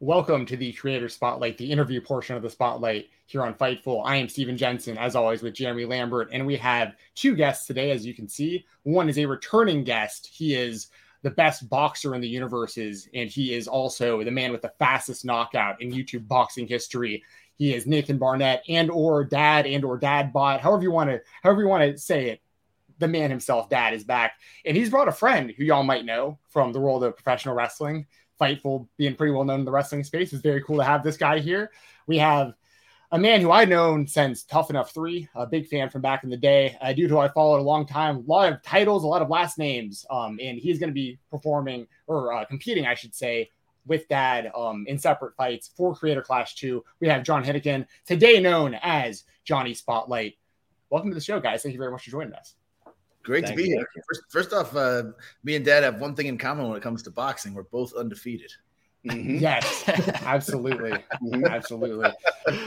Welcome to the Creator Spotlight, the interview portion of the Spotlight here on Fightful. I am Steven Jensen, as always, with Jeremy Lambert, and we have two guests today, as you can see. One is a returning guest. He is the best boxer in the universes, and he is also the man with the fastest knockout in YouTube boxing history. He is Nathan Barnett and or Dad and or Dad Bot, however you want to, however you want to say it. The man himself, Dad, is back, and he's brought a friend who y'all might know from the world of professional wrestling. Fightful being pretty well known in the wrestling space. It's very cool to have this guy here. We have a man who I've known since Tough Enough 3, a big fan from back in the day, a dude who I followed a long time, a lot of titles, a lot of last names. Um, and he's going to be performing or uh, competing, I should say, with Dad um, in separate fights for Creator Clash 2. We have John Hennigan, today known as Johnny Spotlight. Welcome to the show, guys. Thank you very much for joining us. Great Thank to be you. here. First, first off, uh, me and Dad have one thing in common when it comes to boxing: we're both undefeated. Mm-hmm. Yes, absolutely, mm-hmm. absolutely,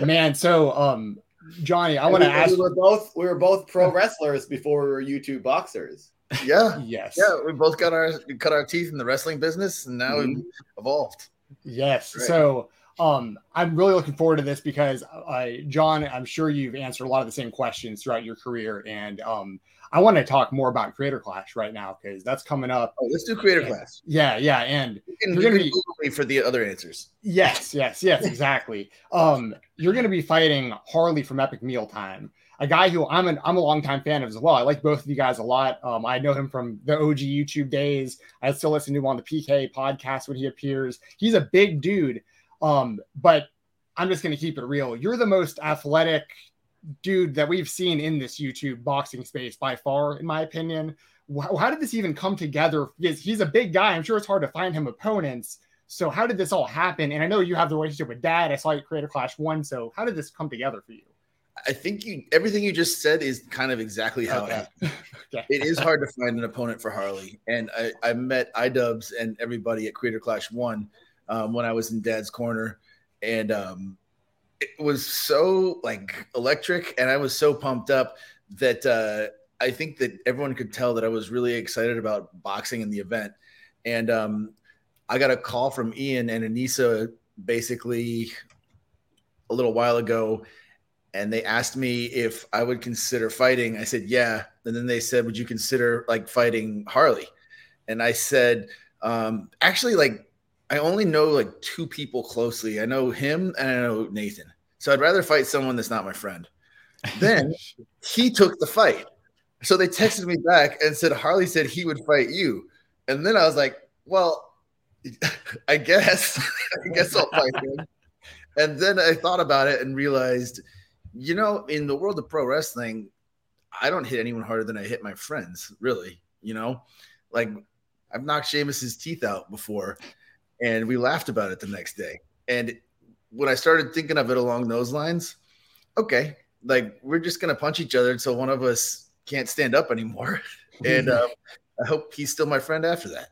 man. So, um, Johnny, I want to ask. We were both we were both pro wrestlers before we were YouTube boxers. Yeah. Yes. Yeah, we both got our cut our teeth in the wrestling business, and now mm-hmm. we've evolved. Yes. Right. So um, I'm really looking forward to this because, uh, John, I'm sure you've answered a lot of the same questions throughout your career, and um, I want to talk more about Creator Clash right now because that's coming up. Oh, let's do Creator and, Clash. Yeah, yeah, and you can, you're gonna be for the other answers. Yes, yes, yes, exactly. um, you're gonna be fighting Harley from Epic Meal Time, a guy who I'm an I'm a longtime fan of as well. I like both of you guys a lot. Um, I know him from the OG YouTube days. I still listen to him on the PK podcast when he appears. He's a big dude. Um, but I'm just gonna keep it real. You're the most athletic dude that we've seen in this YouTube boxing space by far, in my opinion. How, how did this even come together? Because he's a big guy. I'm sure it's hard to find him opponents. So how did this all happen? And I know you have the relationship with Dad. I saw you Creator Clash one. So how did this come together for you? I think you everything you just said is kind of exactly how okay. it okay. It is hard to find an opponent for Harley, and I, I met iDubbbz and everybody at Creator Clash One um, when I was in Dad's corner, and um, it was so like electric and I was so pumped up that uh, I think that everyone could tell that I was really excited about boxing in the event. And um, I got a call from Ian and Anisa basically a little while ago, and they asked me if I would consider fighting. I said, yeah. And then they said, would you consider like fighting Harley? And I said, um, actually, like I only know like two people closely. I know him and I know Nathan. So I'd rather fight someone that's not my friend. Then he took the fight. So they texted me back and said Harley said he would fight you. And then I was like, well, I guess I guess I'll fight him. And then I thought about it and realized, you know, in the world of pro wrestling, I don't hit anyone harder than I hit my friends, really. You know, like I've knocked Sheamus's teeth out before and we laughed about it the next day. And when I started thinking of it along those lines, okay, like we're just gonna punch each other until one of us can't stand up anymore. and uh, I hope he's still my friend after that.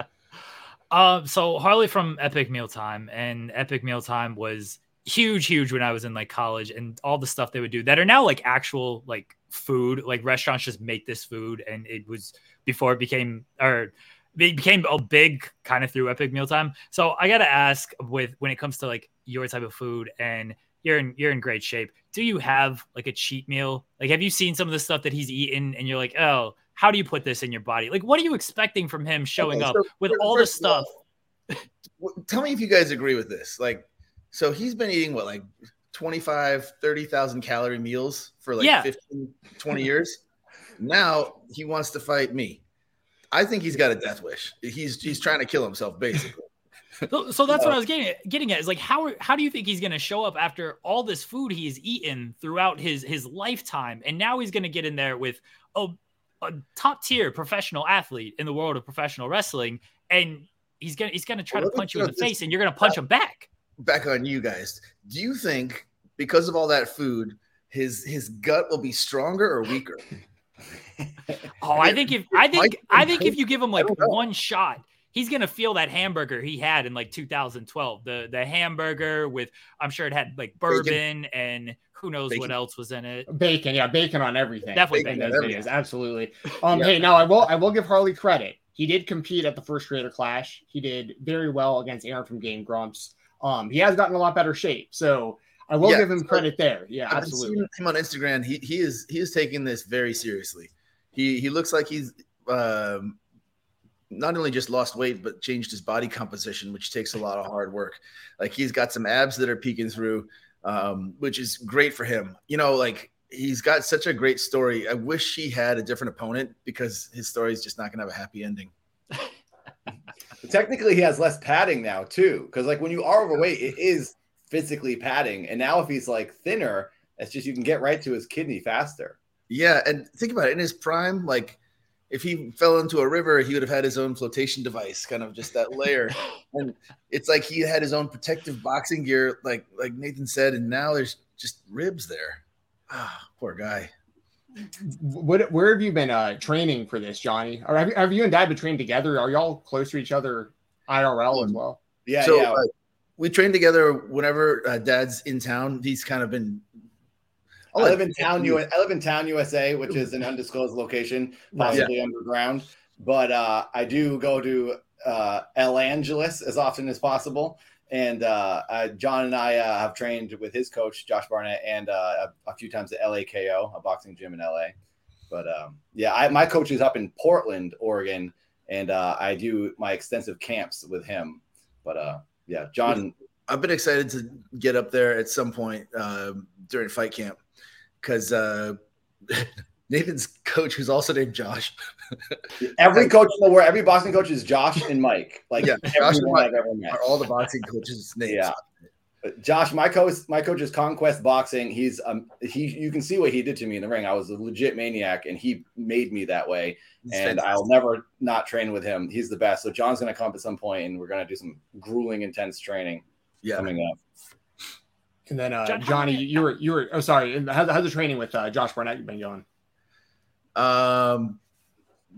Um, so Harley from Epic Mealtime, and Epic Mealtime was huge, huge when I was in like college, and all the stuff they would do that are now like actual like food, like restaurants just make this food, and it was before it became or they became a big kind of through Epic Mealtime. So I gotta ask, with when it comes to like your type of food and you're in you're in great shape. Do you have like a cheat meal? Like, have you seen some of the stuff that he's eaten, and you're like, oh, how do you put this in your body? Like, what are you expecting from him showing okay, so up with all this stuff? tell me if you guys agree with this. Like, so he's been eating what, like 25, 30,000 calorie meals for like yeah. 15, 20 years. Now he wants to fight me. I think he's got a death wish. He's he's trying to kill himself, basically. so, so that's what I was getting at, getting at is like how how do you think he's going to show up after all this food he's eaten throughout his his lifetime, and now he's going to get in there with a, a top tier professional athlete in the world of professional wrestling, and he's gonna he's gonna try well, to punch you in the face, and you're gonna punch him back. Back on you guys. Do you think because of all that food, his his gut will be stronger or weaker? Oh, I think if I think I think if you give him like one shot, he's gonna feel that hamburger he had in like 2012. The the hamburger with I'm sure it had like bourbon bacon. and who knows bacon. what else was in it. Bacon, yeah, bacon on everything. Definitely bacon, bacon on everything. Absolutely. Um, yeah. hey, now I will I will give Harley credit. he did compete at the first Creator Clash. He did very well against Aaron from Game Grumps. Um, he has gotten a lot better shape. So I will yeah, give him credit there. Yeah, I've absolutely. him on Instagram. He he is he is taking this very seriously. He he looks like he's um, not only just lost weight but changed his body composition, which takes a lot of hard work. Like he's got some abs that are peeking through, um, which is great for him. You know, like he's got such a great story. I wish he had a different opponent because his story is just not going to have a happy ending. Technically, he has less padding now too, because like when you are overweight, it is physically padding. And now if he's like thinner, it's just you can get right to his kidney faster. Yeah, and think about it in his prime, like if he fell into a river, he would have had his own flotation device, kind of just that layer. and it's like he had his own protective boxing gear, like like Nathan said, and now there's just ribs there. Ah, poor guy. What where have you been uh, training for this, Johnny? Or have you, have you and Dad been training together? Are y'all close to each other IRL as well? Yeah, so, yeah. Uh, we train together whenever uh, Dad's in town. He's kind of been. I live in town. U- I live in town, USA, which is an undisclosed location, possibly yeah. underground. But uh, I do go to uh, El Angeles as often as possible. And uh, uh, John and I uh, have trained with his coach, Josh Barnett, and uh, a, a, few times at LAKO, a boxing gym in LA. But um, yeah, I, my coach is up in Portland, Oregon, and uh, I do my extensive camps with him. But uh, yeah, John. I've been excited to get up there at some point um, during fight camp because Nathan's coach, who's also named Josh. every coach in the world, every boxing coach is Josh and Mike. Like yeah, Josh and Mike are all the boxing coaches' names. Yeah. Josh, my coach, my coach is Conquest Boxing. He's um he you can see what he did to me in the ring. I was a legit maniac, and he made me that way. And fantastic. I'll never not train with him. He's the best. So John's gonna come up at some point, and we're gonna do some grueling, intense training yeah. coming up. And then uh, John, Johnny, you were you were oh sorry, how's, how's the training with uh, Josh Barnett been going? Um,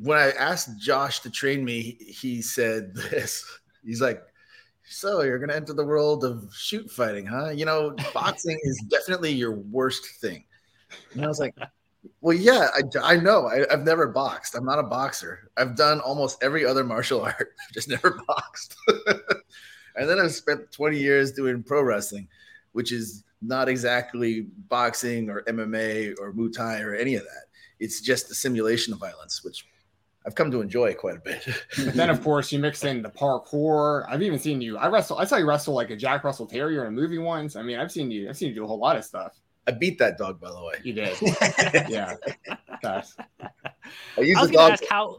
when I asked Josh to train me, he said this. He's like, "So you're gonna enter the world of shoot fighting, huh? You know, boxing is definitely your worst thing." And I was like, "Well, yeah, I, I know. I, have never boxed. I'm not a boxer. I've done almost every other martial art, just never boxed." and then I've spent 20 years doing pro wrestling, which is not exactly boxing or MMA or Muay Thai or any of that it's just a simulation of violence, which I've come to enjoy quite a bit. then, of course, you mix in the parkour. I've even seen you. I wrestle. I saw you wrestle like a Jack Russell Terrier in a movie once. I mean, I've seen you. I've seen you do a whole lot of stuff. I beat that dog, by the way. You did. yeah. I, I was going to ask how.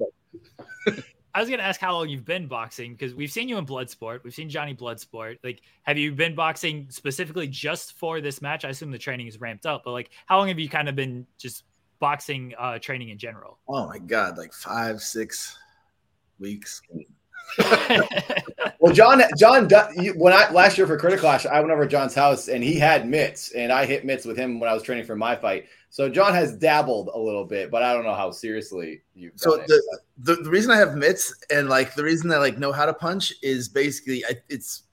I was to ask how long you've been boxing because we've seen you in Bloodsport. We've seen Johnny Bloodsport. Like, have you been boxing specifically just for this match? I assume the training is ramped up, but like, how long have you kind of been just boxing uh, training in general? Oh my god, like five, six weeks. well, John, John, when I last year for Creator Clash, I went over to John's house and he had mitts, and I hit mitts with him when I was training for my fight. So John has dabbled a little bit, but I don't know how seriously you. So the, the, the reason I have mitts and like the reason I like know how to punch is basically I, it's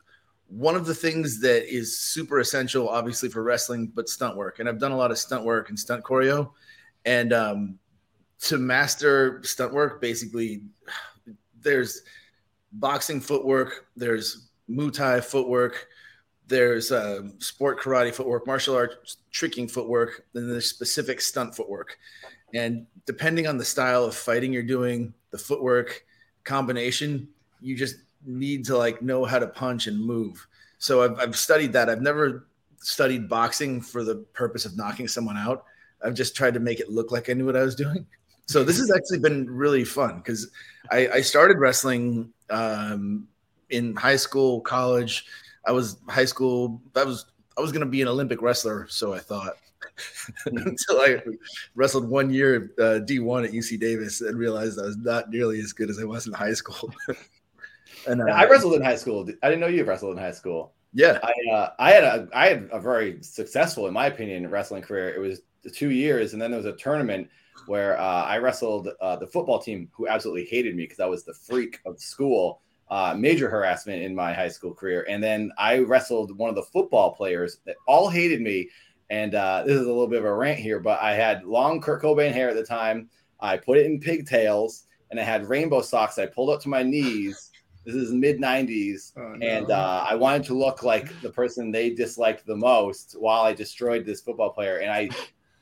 one of the things that is super essential, obviously for wrestling, but stunt work. And I've done a lot of stunt work and stunt choreo. And um, to master stunt work, basically, there's boxing footwork, there's Muay Thai footwork, there's uh, sport karate footwork, martial arts tricking footwork, then there's specific stunt footwork. And depending on the style of fighting you're doing, the footwork combination, you just need to like know how to punch and move. So I've, I've studied that. I've never studied boxing for the purpose of knocking someone out. I've just tried to make it look like I knew what I was doing. So this has actually been really fun because I, I, started wrestling um, in high school, college. I was high school. I was I was going to be an Olympic wrestler, so I thought. Until I wrestled one year uh, D1 at UC Davis and realized I was not nearly as good as I was in high school. and uh, I wrestled in high school. I didn't know you wrestled in high school. Yeah, I uh, I had a I had a very successful, in my opinion, wrestling career. It was two years, and then there was a tournament where uh, I wrestled uh, the football team, who absolutely hated me because I was the freak of school. Uh, major harassment in my high school career, and then I wrestled one of the football players that all hated me. And uh, this is a little bit of a rant here, but I had long Kurt Cobain hair at the time. I put it in pigtails, and I had rainbow socks. I pulled up to my knees. This is mid 90s. Oh, no. And uh, I wanted to look like the person they disliked the most while I destroyed this football player. And I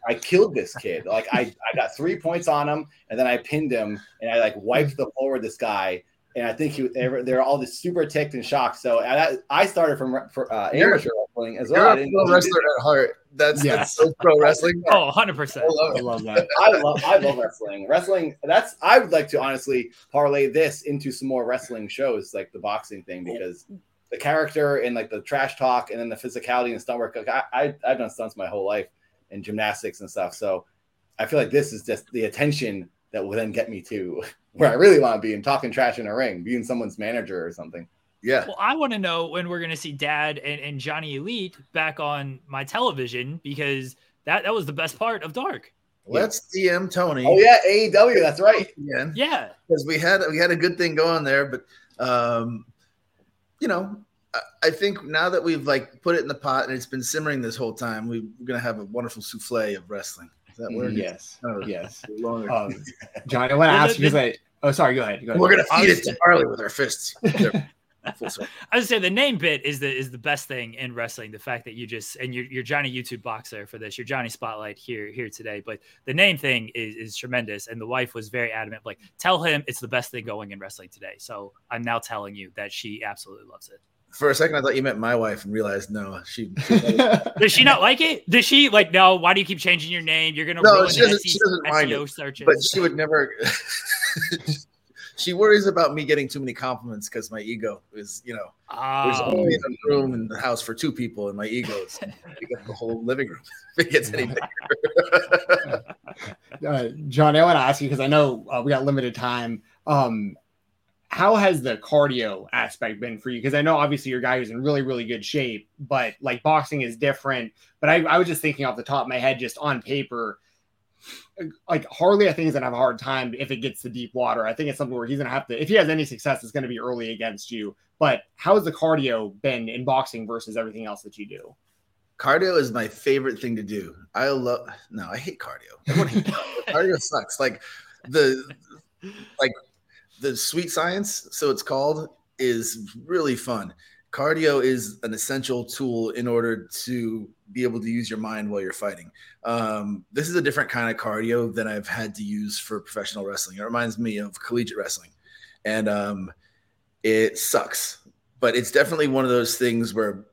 I killed this kid. Like I, I got three points on him, and then I pinned him, and I like wiped the floor with this guy. And I think he, they were, they're all just super ticked and shocked. So I, I started from for, uh, amateur wrestling as well. You're a pro wrestler at heart. That's, yeah. that's so pro wrestling. Oh, 100 percent. I love, I love that. I love I love wrestling. Wrestling. That's I would like to honestly parlay this into some more wrestling shows like the boxing thing because the character and like the trash talk and then the physicality and stunt work. Like I, I I've done stunts my whole life and gymnastics and stuff. So I feel like this is just the attention that will then get me to where I really want to be and talking trash in a ring, being someone's manager or something. Yeah. Well, I want to know when we're going to see Dad and, and Johnny Elite back on my television because that, that was the best part of Dark. Let's DM Tony. Oh yeah, AEW. That's right. Yeah, yeah. Because we had we had a good thing going there, but um, you know, I think now that we've like put it in the pot and it's been simmering this whole time, we, are gonna have a wonderful souffle of wrestling. Is that word? Yes. Oh, yes. Um, John, I want to ask you because I. Oh, sorry. Go ahead. Go ahead. We're gonna feed it to Harley with our fists. I would say the name bit is the is the best thing in wrestling. The fact that you just and you're, you're Johnny YouTube boxer for this. You're Johnny Spotlight here here today. But the name thing is is tremendous. And the wife was very adamant. Like, tell him it's the best thing going in wrestling today. So I'm now telling you that she absolutely loves it. For a second, I thought you meant my wife, and realized no, she. Does she not like it? Does she like? No. Why do you keep changing your name? You're gonna no. She doesn't, she doesn't mind it, searches. but she would never. she worries about me getting too many compliments because my ego is, you know, oh. there's only a room in the house for two people, and my ego is the whole living room. if it gets any bigger. uh, John, I want to ask you because I know uh, we got limited time. Um, how has the cardio aspect been for you? Because I know obviously your guy is in really, really good shape, but like boxing is different. But I, I was just thinking off the top of my head, just on paper, like Harley, I think is gonna have a hard time if it gets to deep water. I think it's something where he's gonna have to, if he has any success, it's gonna be early against you. But how has the cardio been in boxing versus everything else that you do? Cardio is my favorite thing to do. I love no, I hate cardio. Everyone hates cardio. cardio sucks. Like the like the sweet science, so it's called, is really fun. Cardio is an essential tool in order to be able to use your mind while you're fighting. Um, this is a different kind of cardio than I've had to use for professional wrestling. It reminds me of collegiate wrestling, and um, it sucks. But it's definitely one of those things where,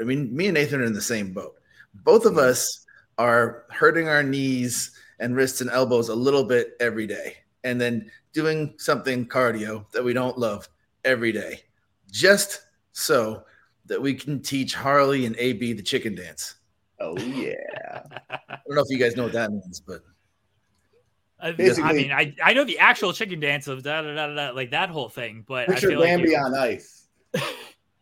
I mean, me and Nathan are in the same boat. Both of us are hurting our knees and wrists and elbows a little bit every day, and then doing something cardio that we don't love every day, just so that we can teach Harley and AB the chicken dance. Oh yeah. I don't know if you guys know what that means, but uh, I mean, I, I know the actual chicken dance of da da da da like that whole thing, but Richard I feel Lambie like on ice.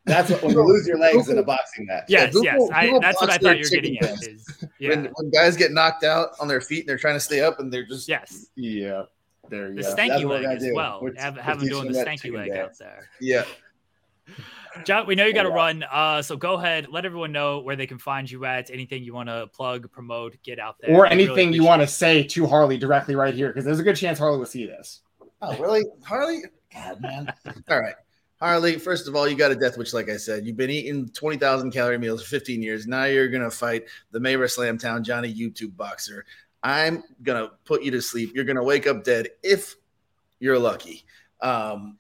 That's what, when you lose your legs in a boxing match. Yes, yeah, yes, I, that's what I thought you were getting at. Is, yeah. when, when guys get knocked out on their feet and they're trying to stay up and they're just yes, yeah. There you the go. stanky leg as do. well. have, have them doing the stanky leg out there. Yeah. John, we know you got to run. Uh, so go ahead, let everyone know where they can find you at. Anything you want to plug, promote, get out there, or anything really you want to say to Harley directly right here, because there's a good chance Harley will see this. Oh, really, Harley? God, man. all right, Harley. First of all, you got a death wish, like I said. You've been eating twenty thousand calorie meals for fifteen years. Now you're gonna fight the Mayweather Slamtown Johnny YouTube boxer. I'm gonna put you to sleep. You're gonna wake up dead if you're lucky. Um,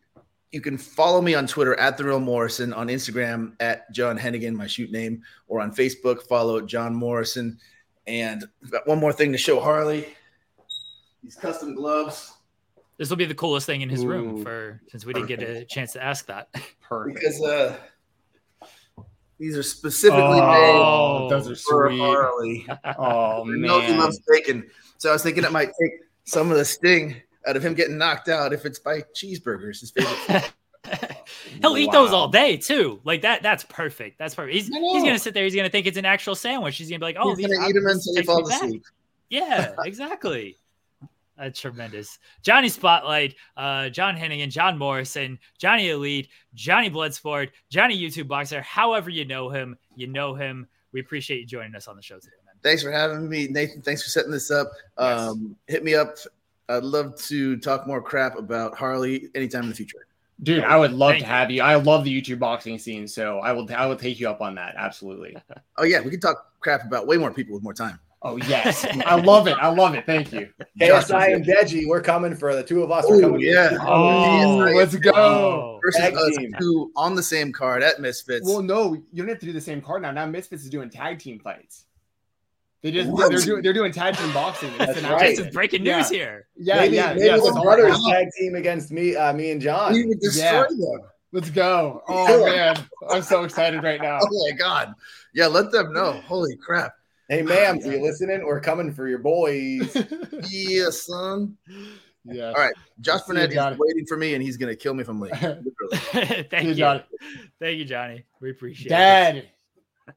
you can follow me on Twitter at the real Morrison, on Instagram at John Hennigan, my shoot name, or on Facebook, follow John Morrison. And got one more thing to show Harley. These custom gloves. This will be the coolest thing in his Ooh, room for since we didn't get a chance to ask that. Perfect. Because uh these are specifically oh, made those are for sweet. Harley. oh man, know he loves bacon, so I was thinking it might take some of the sting out of him getting knocked out if it's by cheeseburgers. His favorite. He'll wow. eat those all day too. Like that. That's perfect. That's perfect. He's, he's gonna sit there. He's gonna think it's an actual sandwich. He's gonna be like, "Oh, he's gonna eat them until he falls asleep." Yeah, exactly. That's tremendous. Johnny Spotlight, uh, John Hennigan, John Morrison, Johnny Elite, Johnny Bloodsport, Johnny YouTube Boxer. However, you know him, you know him. We appreciate you joining us on the show today, man. Thanks for having me, Nathan. Thanks for setting this up. Um. Hit me up I'd love to talk more crap about Harley anytime in the future. Dude, I would love Thank to have you. I love the YouTube boxing scene, so I will I will take you up on that. Absolutely. oh yeah, we can talk crap about way more people with more time. Oh yes, I love it. I love it. Thank you. KSI and Deji, we're coming for the two of us. Ooh, coming yeah. Oh, let's go. Versus tag us team. two on the same card at Misfits. Well, no, you don't have to do the same card now. Now Misfits is doing tag team fights. They just what? they're doing they're doing tag team boxing. That's right. It's breaking news yeah. here. Yeah, maybe, yeah, maybe yeah. the brothers tag team against me, uh, me and John. We would destroy yeah. them. Let's go. Oh man, I'm so excited right now. Oh my god. Yeah, let them know. Holy crap. Hey ma'am, are you listening? We're coming for your boys. yeah, son. Yeah. All right. Josh Barnett is waiting for me and he's gonna kill me from late. Thank you, Johnny. Thank you, Johnny. We appreciate Dad. it. Dad.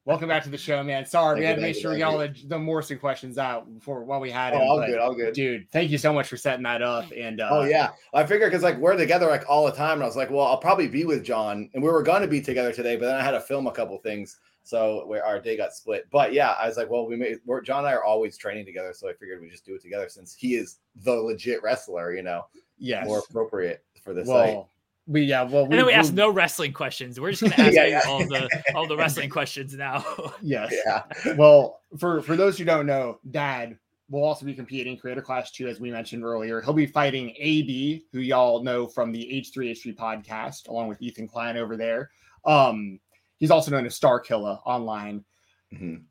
Welcome back to the show, man. Sorry, thank we had to make sure we got all the, the Morrison questions out before while we had it. Oh, all good, all good. Dude, thank you so much for setting that up. And uh, oh yeah, I figured because like we're together like all the time, and I was like, well, I'll probably be with John, and we were going to be together today, but then I had to film a couple things, so where our day got split. But yeah, I was like, well, we made we're, John and I are always training together, so I figured we just do it together since he is the legit wrestler, you know. Yes. More appropriate for this well, site. We yeah, well, we, and then we, we ask no wrestling questions. We're just gonna ask yeah, yeah. all the all the wrestling questions now. yes. Yeah. Well, for for those who don't know, Dad will also be competing Creator Clash Two, as we mentioned earlier. He'll be fighting AB, who y'all know from the H3H3 podcast, along with Ethan Klein over there. Um, he's also known as Star Killer online. Mm-hmm.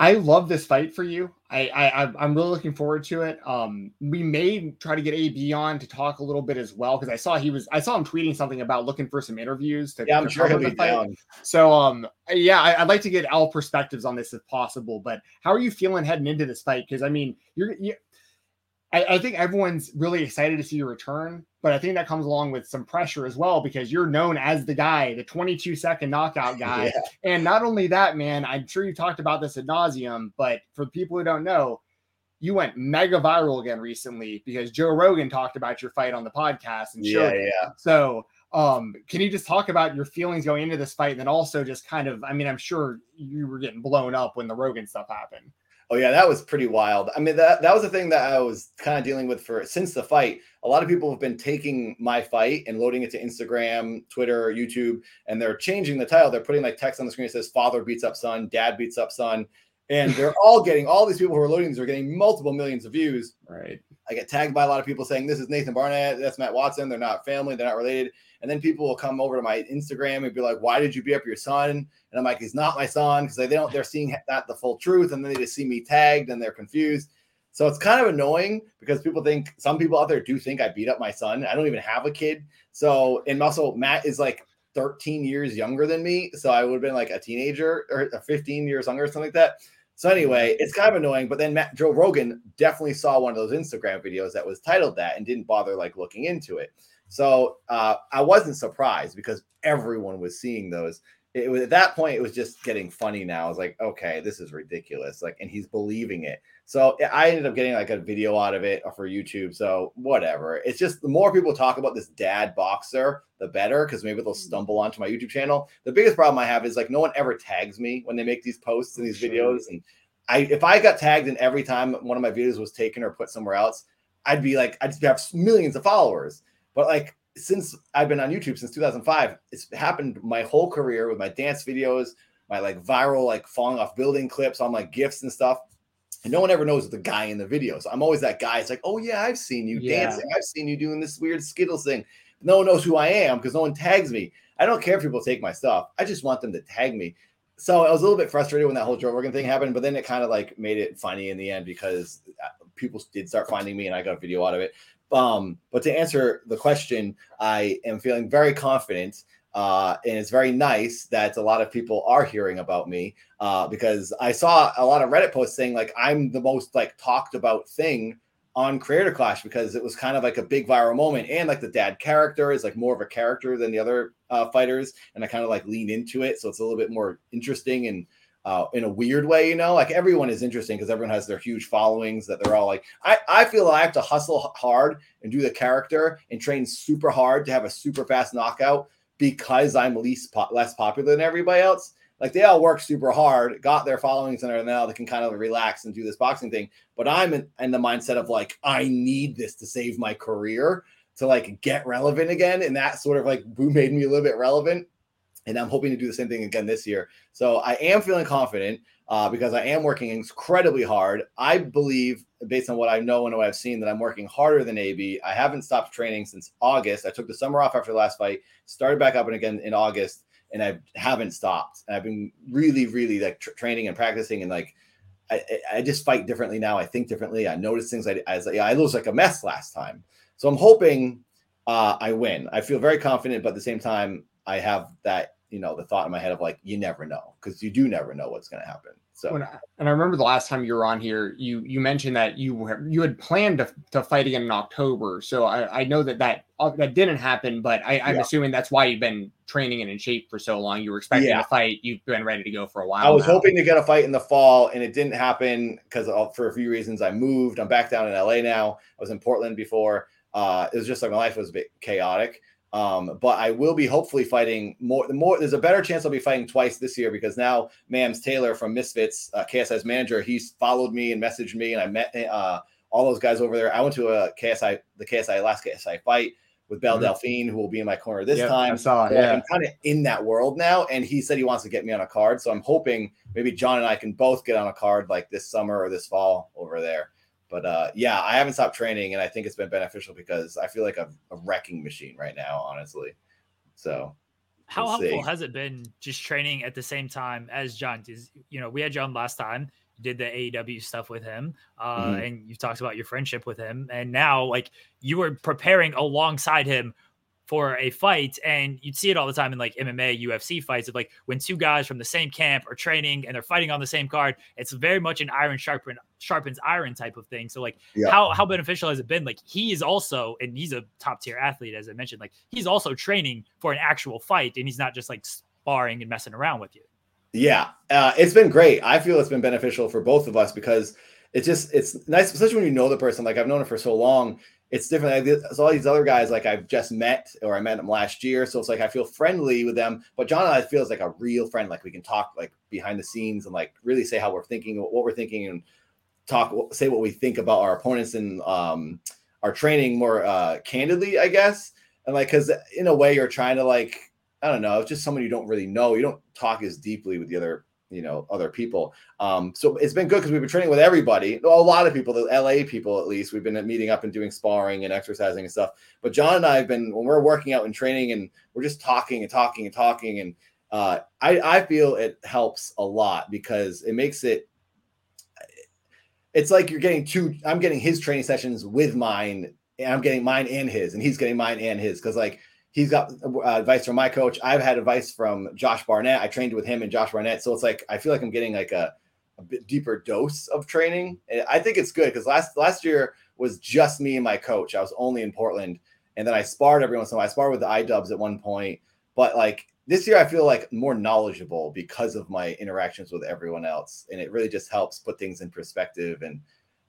I love this fight for you. I, I I'm really looking forward to it. Um, we may try to get AB on to talk a little bit as well because I saw he was I saw him tweeting something about looking for some interviews. To, yeah, I'm sure he'll be fight. down. So um, yeah, I, would like to get all perspectives on this if possible. But how are you feeling heading into this fight? Because I mean, you're you, I, I think everyone's really excited to see your return but I think that comes along with some pressure as well because you're known as the guy, the 22 second knockout guy. Yeah. And not only that, man, I'm sure you talked about this ad nauseum, but for people who don't know, you went mega viral again recently because Joe Rogan talked about your fight on the podcast and showed yeah, yeah. So um, can you just talk about your feelings going into this fight and then also just kind of I mean, I'm sure you were getting blown up when the Rogan stuff happened. Oh yeah, that was pretty wild. I mean, that that was the thing that I was kind of dealing with for since the fight. A lot of people have been taking my fight and loading it to Instagram, Twitter, YouTube, and they're changing the title. They're putting like text on the screen that says "Father beats up son," "Dad beats up son," and they're all getting all these people who are loading these are getting multiple millions of views. Right. I get tagged by a lot of people saying this is Nathan Barnett, that's Matt Watson. They're not family, they're not related. And then people will come over to my Instagram and be like, "Why did you beat up your son?" And I'm like, "He's not my son," because they don't they're seeing that the full truth, and then they just see me tagged and they're confused. So it's kind of annoying because people think some people out there do think I beat up my son. I don't even have a kid. So and also Matt is like 13 years younger than me, so I would have been like a teenager or 15 years younger or something like that. So anyway, it's kind of annoying. But then Matt, Joe Rogan definitely saw one of those Instagram videos that was titled that and didn't bother like looking into it. So uh, I wasn't surprised because everyone was seeing those. It was at that point, it was just getting funny now. I was like, okay, this is ridiculous. Like, and he's believing it. So I ended up getting like a video out of it for YouTube. So whatever. It's just the more people talk about this dad boxer, the better, because maybe they'll mm-hmm. stumble onto my YouTube channel. The biggest problem I have is like no one ever tags me when they make these posts and these sure. videos. And I if I got tagged in every time one of my videos was taken or put somewhere else, I'd be like, I'd have millions of followers. But like since I've been on YouTube since 2005, it's happened my whole career with my dance videos, my like viral like falling off building clips on my gifts and stuff. And no one ever knows the guy in the video. So I'm always that guy. It's like, oh yeah, I've seen you yeah. dancing. I've seen you doing this weird Skittles thing. No one knows who I am because no one tags me. I don't care if people take my stuff. I just want them to tag me. So I was a little bit frustrated when that whole Joe Rogan thing happened, but then it kind of like made it funny in the end because uh, people did start finding me and I got a video out of it. Um, but to answer the question, I am feeling very confident uh, and it's very nice that a lot of people are hearing about me uh, because I saw a lot of Reddit posts saying like I'm the most like talked about thing on Creator Clash because it was kind of like a big viral moment and like the dad character is like more of a character than the other uh, fighters and I kind of like lean into it so it's a little bit more interesting and uh, in a weird way, you know, like everyone is interesting because everyone has their huge followings that they're all like, I, I feel I have to hustle hard and do the character and train super hard to have a super fast knockout because I'm least po- less popular than everybody else. like they all work super hard, got their followings, and now they can kind of relax and do this boxing thing. But I'm in, in the mindset of like, I need this to save my career to like get relevant again. And that sort of like made me a little bit relevant. And I'm hoping to do the same thing again this year. So I am feeling confident uh, because I am working incredibly hard. I believe, based on what I know and what I've seen, that I'm working harder than AB. I haven't stopped training since August. I took the summer off after the last fight, started back up and again in August, and I haven't stopped. And I've been really, really like tra- training and practicing and like. I, I just fight differently now. I think differently. I notice things. I, I, I lose like a mess last time. So I'm hoping uh, I win. I feel very confident, but at the same time, I have that you know the thought in my head of like you never know because you do never know what's going to happen. So I, and I remember the last time you were on here, you you mentioned that you were you had planned to, to fight again in October. So I, I know that that uh, that didn't happen, but I, I'm yeah. assuming that's why you've been training and in shape for so long. You were expecting yeah. a fight. You've been ready to go for a while. I was now. hoping to get a fight in the fall, and it didn't happen because for a few reasons. I moved. I'm back down in LA now. I was in Portland before. Uh, it was just like my life was a bit chaotic. Um, but I will be hopefully fighting more. The more there's a better chance I'll be fighting twice this year because now Mams Taylor from Misfits, uh, KSI's manager, he's followed me and messaged me, and I met uh, all those guys over there. I went to a KSI, the KSI last KSI fight with Belle mm-hmm. Delphine, who will be in my corner this yep, time. I saw, yeah. I'm kind of in that world now, and he said he wants to get me on a card. So I'm hoping maybe John and I can both get on a card like this summer or this fall over there. But uh, yeah, I haven't stopped training, and I think it's been beneficial because I feel like a, a wrecking machine right now, honestly. So, how helpful see. has it been just training at the same time as John? Is you know we had John last time, did the AEW stuff with him, uh, mm-hmm. and you talked about your friendship with him, and now like you were preparing alongside him for a fight and you'd see it all the time in like MMA UFC fights of like when two guys from the same camp are training and they're fighting on the same card it's very much an iron sharpen sharpens iron type of thing. So like yeah. how how beneficial has it been? Like he is also and he's a top tier athlete as I mentioned like he's also training for an actual fight and he's not just like sparring and messing around with you. Yeah. Uh, it's been great. I feel it's been beneficial for both of us because it's just it's nice especially when you know the person. Like I've known her for so long it's different. It's all these other guys, like I've just met or I met them last year, so it's like I feel friendly with them. But John I feels like a real friend. Like we can talk like behind the scenes and like really say how we're thinking, what we're thinking, and talk, say what we think about our opponents and um, our training more uh, candidly, I guess. And like, because in a way, you're trying to like, I don't know, it's just someone you don't really know. You don't talk as deeply with the other you know other people. Um, so it's been good because we've been training with everybody, a lot of people, the LA people at least. We've been meeting up and doing sparring and exercising and stuff. But John and I have been when we're working out and training, and we're just talking and talking and talking, and uh, I I feel it helps a lot because it makes it. It's like you're getting two. I'm getting his training sessions with mine, and I'm getting mine and his, and he's getting mine and his because like he's got uh, advice from my coach. I've had advice from Josh Barnett. I trained with him and Josh Barnett. So it's like I feel like I'm getting like a, a bit deeper dose of training. And I think it's good because last last year was just me and my coach. I was only in Portland. And then I sparred every once in a while. I sparred with the iDubbbz at one point. But like this year I feel like more knowledgeable because of my interactions with everyone else. And it really just helps put things in perspective and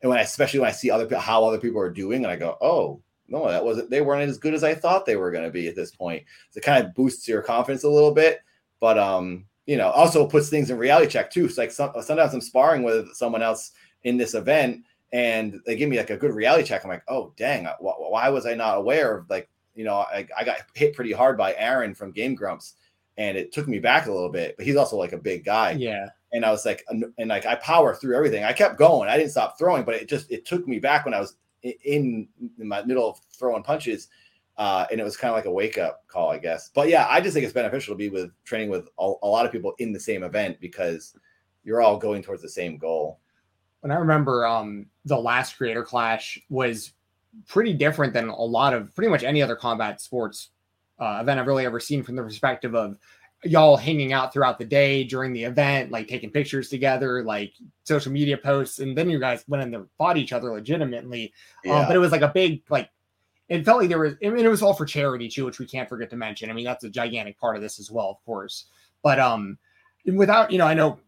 and when I, especially when I see other how other people are doing and I go, oh, no, that wasn't. They weren't as good as I thought they were going to be at this point. So it kind of boosts your confidence a little bit, but um, you know, also puts things in reality check too. It's like some, sometimes I'm sparring with someone else in this event, and they give me like a good reality check. I'm like, oh dang, why was I not aware of like, you know, I, I got hit pretty hard by Aaron from Game Grumps, and it took me back a little bit. But he's also like a big guy. Yeah. And I was like, and like I power through everything. I kept going. I didn't stop throwing, but it just it took me back when I was in, my middle of throwing punches. Uh, and it was kind of like a wake up call, I guess. But yeah, I just think it's beneficial to be with training with a, a, lot of people in the same event because you're all going towards the same goal. And I remember um, the last Creator Clash was pretty different than a lot of pretty much any other combat sports uh, event I've really ever seen from the perspective of y'all hanging out throughout the day during the event, like taking pictures together, like social media posts, and then you guys went in and fought each other legitimately. Um, yeah. Um, but it was like a big like it felt like there was I mean it was all for charity too, which we can't forget to mention. I mean, that's a gigantic part of this as well, of course. But um without, you know, I know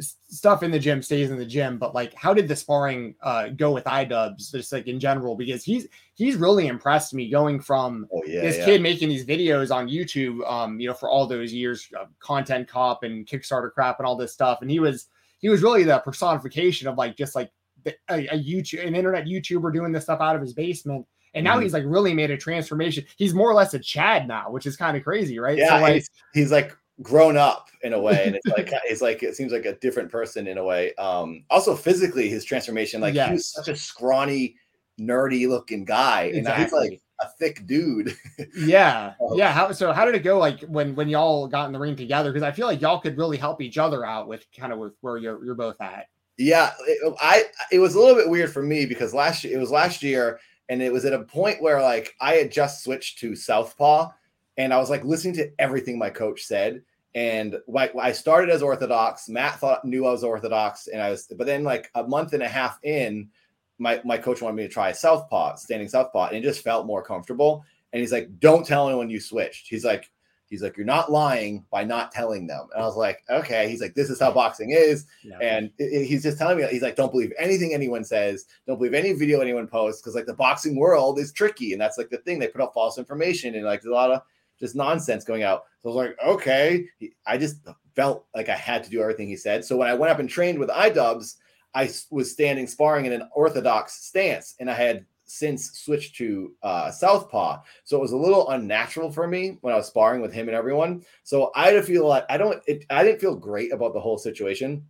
stuff in the gym stays in the gym, but like, how did the sparring uh, go with iDubbbz, just like in general? Because he's he's really impressed me going from oh, yeah, this yeah. kid making these videos on YouTube, um, you know, for all those years, uh, content cop and Kickstarter crap and all this stuff, and he was he was really the personification of like just like the, a, a YouTube, an internet YouTuber doing this stuff out of his basement. And now mm-hmm. he's like really made a transformation. He's more or less a Chad now, which is kind of crazy, right? Yeah, so like, he's, he's like grown up in a way and it's like it's like it seems like a different person in a way. Um also physically his transformation like yes. he was such a scrawny nerdy looking guy and exactly. he's like a thick dude. Yeah. Um, yeah how so how did it go like when when y'all got in the ring together? Because i feel like y'all could really help each other out with kind of with where you're you're both at. Yeah it, i it was a little bit weird for me because last year it was last year and it was at a point where like i had just switched to southpaw and I was like listening to everything my coach said. And I started as Orthodox. Matt thought knew I was Orthodox, and I was. But then, like a month and a half in, my my coach wanted me to try Southpaw, standing Southpaw, and it just felt more comfortable. And he's like, "Don't tell anyone you switched." He's like, "He's like, you're not lying by not telling them." And I was like, "Okay." He's like, "This is how boxing is," yeah. and it, it, he's just telling me, he's like, "Don't believe anything anyone says. Don't believe any video anyone posts, because like the boxing world is tricky, and that's like the thing. They put up false information, and like there's a lot of just nonsense going out. So I was like, okay. I just felt like I had to do everything he said. So when I went up and trained with iDubbbz, I was standing sparring in an orthodox stance, and I had since switched to uh, southpaw. So it was a little unnatural for me when I was sparring with him and everyone. So I had to feel like I don't. It, I didn't feel great about the whole situation,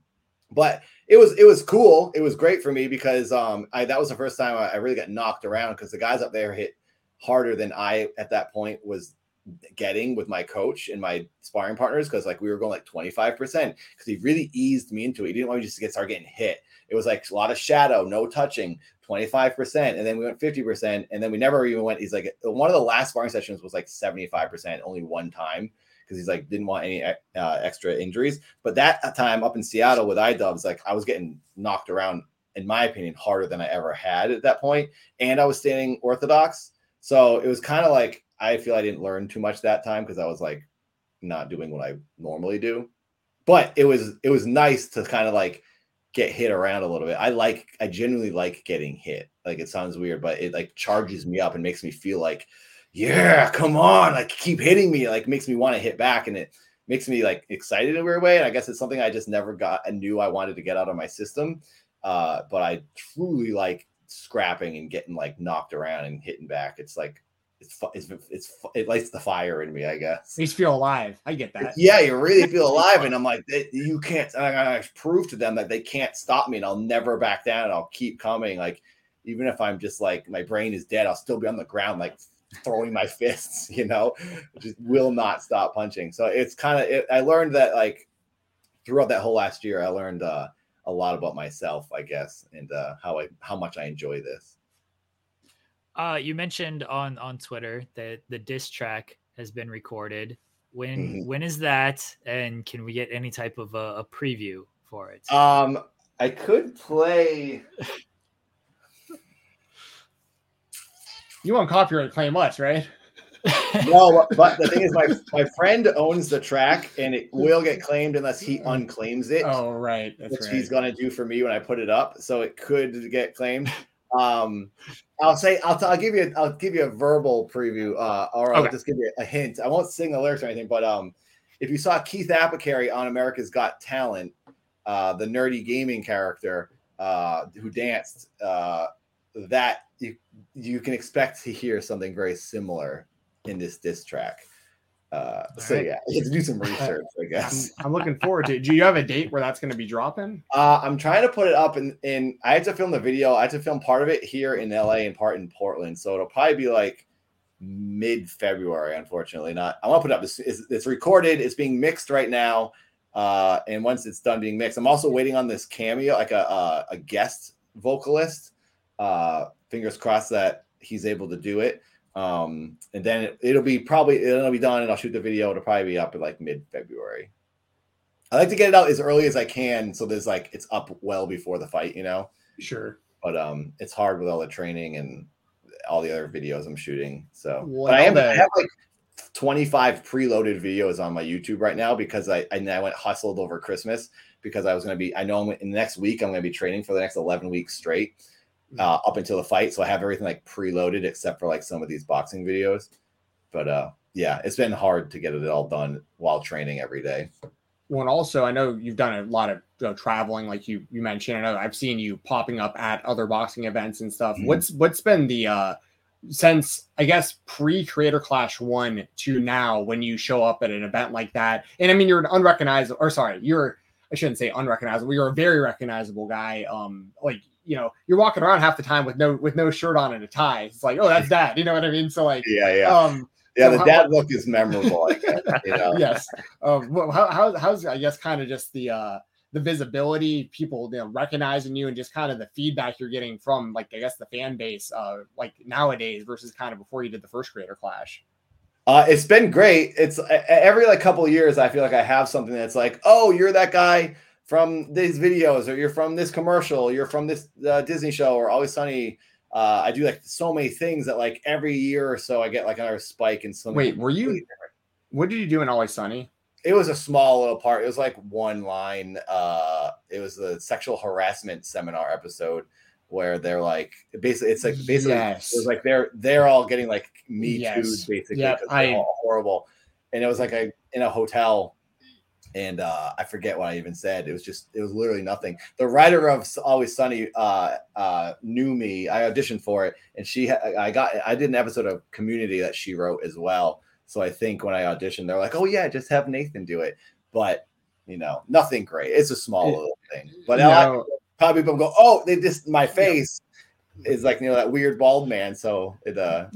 but it was it was cool. It was great for me because um I that was the first time I, I really got knocked around because the guys up there hit harder than I at that point was getting with my coach and my sparring partners because like we were going like 25% because he really eased me into it. He didn't want me just to get start getting hit. It was like a lot of shadow, no touching, 25%. And then we went 50%. And then we never even went. He's like one of the last sparring sessions was like 75%, only one time because he's like didn't want any uh, extra injuries. But that time up in Seattle with iDubbbz, like I was getting knocked around, in my opinion, harder than I ever had at that point. And I was standing orthodox. So it was kind of like I feel I didn't learn too much that time because I was like not doing what I normally do. But it was it was nice to kind of like get hit around a little bit. I like I genuinely like getting hit. Like it sounds weird, but it like charges me up and makes me feel like, yeah, come on, like keep hitting me. Like makes me want to hit back, and it makes me like excited in a weird way. And I guess it's something I just never got and knew I wanted to get out of my system. Uh, but I truly like scrapping and getting like knocked around and hitting back. It's like it's it's it's it lights the fire in me, I guess. You feel alive. I get that. Yeah, you really feel alive, and I'm like, you can't. I gotta prove to them that they can't stop me, and I'll never back down, and I'll keep coming. Like even if I'm just like my brain is dead, I'll still be on the ground, like throwing my fists. You know, just will not stop punching. So it's kind of. It, I learned that like throughout that whole last year, I learned uh, a lot about myself, I guess, and uh, how I how much I enjoy this. Uh, you mentioned on on Twitter that the diss track has been recorded. When, mm-hmm. when is that? And can we get any type of a, a preview for it? Um, I could play. you won't copyright claim us, right? no, but the thing is, my my friend owns the track, and it will get claimed unless he unclaims it. Oh, right, That's which right. he's gonna do for me when I put it up. So it could get claimed. Um, I'll say I'll, t- I'll give you I'll give you a verbal preview, uh, or I'll okay. just give you a hint. I won't sing the lyrics or anything, but um, if you saw Keith Apicary on America's Got Talent, uh, the nerdy gaming character uh, who danced, uh, that you you can expect to hear something very similar in this diss track. Uh, so right. yeah, you have to do some research, I guess. I'm, I'm, looking forward to it. Do you have a date where that's going to be dropping? Uh, I'm trying to put it up in, in, I had to film the video. I had to film part of it here in LA and part in Portland. So it'll probably be like mid February, unfortunately. Not, I want to put it up. It's, it's, it's, recorded, it's being mixed right now. Uh, and once it's done being mixed, I'm also waiting on this cameo, like a, a, a guest vocalist. Uh, fingers crossed that he's able to do it. Um, and then it, will be probably it'll be done, and I'll shoot the video. It'll probably be up in like mid February. I like to get it out as early as I can, so there's like it's up well before the fight, you know. Sure. But um, it's hard with all the training and all the other videos I'm shooting. So, well, but I am I have like 25 preloaded videos on my YouTube right now because I and I went hustled over Christmas because I was going to be I know I'm, in the next week I'm going to be training for the next 11 weeks straight. Uh, up until the fight so I have everything like preloaded except for like some of these boxing videos but uh yeah it's been hard to get it all done while training every day well and also I know you've done a lot of you know, traveling like you you mentioned I know I've seen you popping up at other boxing events and stuff mm-hmm. what's what's been the uh since I guess pre Creator Clash one to now when you show up at an event like that. And I mean, you're an unrecognizable, or sorry, you're I shouldn't say unrecognizable. You're a very recognizable guy. Um, like you know, you're walking around half the time with no with no shirt on and a tie. It's like, oh, that's dad. You know what I mean? So like, yeah, yeah. Um, yeah, so the how, dad look is memorable. I guess, you know? yes. Um, how, how, how's I guess kind of just the uh the visibility, people you know, recognizing you, and just kind of the feedback you're getting from like I guess the fan base, uh, like nowadays versus kind of before you did the first Creator Clash. Uh, it's been great. It's every like couple of years, I feel like I have something that's like, oh, you're that guy from these videos, or you're from this commercial, you're from this uh, Disney show, or Always Sunny. Uh, I do like so many things that like every year or so I get like another spike in some. Wait, were you? What did you do in Always Sunny? it was a small little part. It was like one line. Uh, it was the sexual harassment seminar episode where they're like basically it's like basically yes. it was like they're they're all getting like me yes. too basically yeah I all horrible and it was like a in a hotel and uh I forget what I even said it was just it was literally nothing the writer of Always Sunny uh uh knew me I auditioned for it and she I got I did an episode of Community that she wrote as well so I think when I auditioned, they're like, "Oh yeah, just have Nathan do it." But you know, nothing great. It's a small little thing. But no. probably people go, "Oh, they just my face is like you know that weird bald man." So it uh.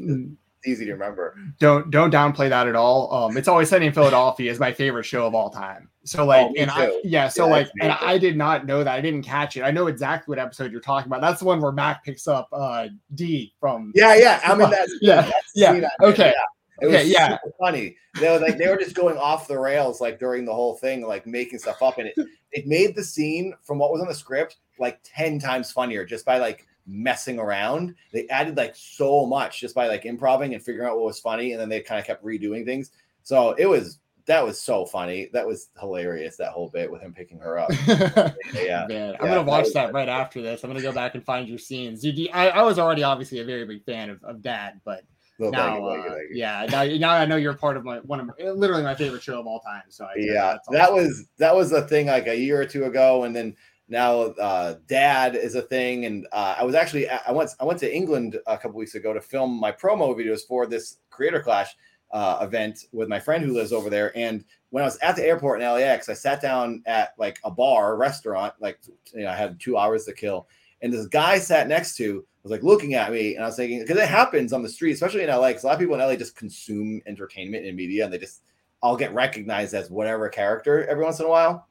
Easy to remember. Don't don't downplay that at all. Um, it's always sunny in Philadelphia is my favorite show of all time. So like, oh, and I, yeah, so yeah, like, and I did not know that. I didn't catch it. I know exactly what episode you're talking about. That's the one where Mac picks up uh Dee from. Yeah, yeah. I mean, that's yeah, yeah. Okay. Yeah. It was yeah, funny. They were like they were just going off the rails like during the whole thing, like making stuff up, and it it made the scene from what was on the script like ten times funnier just by like messing around. They added like so much just by like improving and figuring out what was funny, and then they kind of kept redoing things. So it was that was so funny. That was hilarious. That whole bit with him picking her up. yeah, man, I'm gonna watch that, right after this. I'm gonna go back and find your scenes. I, I was already obviously a very big fan of, of Dad, but well, now, thank you, thank you, thank you. yeah, now, now I know you're part of my one of my, literally my favorite show of all time. So I, yeah, that was that was a thing like a year or two ago, and then now uh, Dad is a thing. And uh, I was actually I went I went to England a couple weeks ago to film my promo videos for this Creator Clash uh, event with my friend who lives over there. And when I was at the airport in LAX, I sat down at like a bar, restaurant, like you know, I had two hours to kill, and this guy sat next to was like looking at me and I was thinking, because it happens on the street, especially in LA, because a lot of people in LA just consume entertainment and media and they just all get recognized as whatever character every once in a while.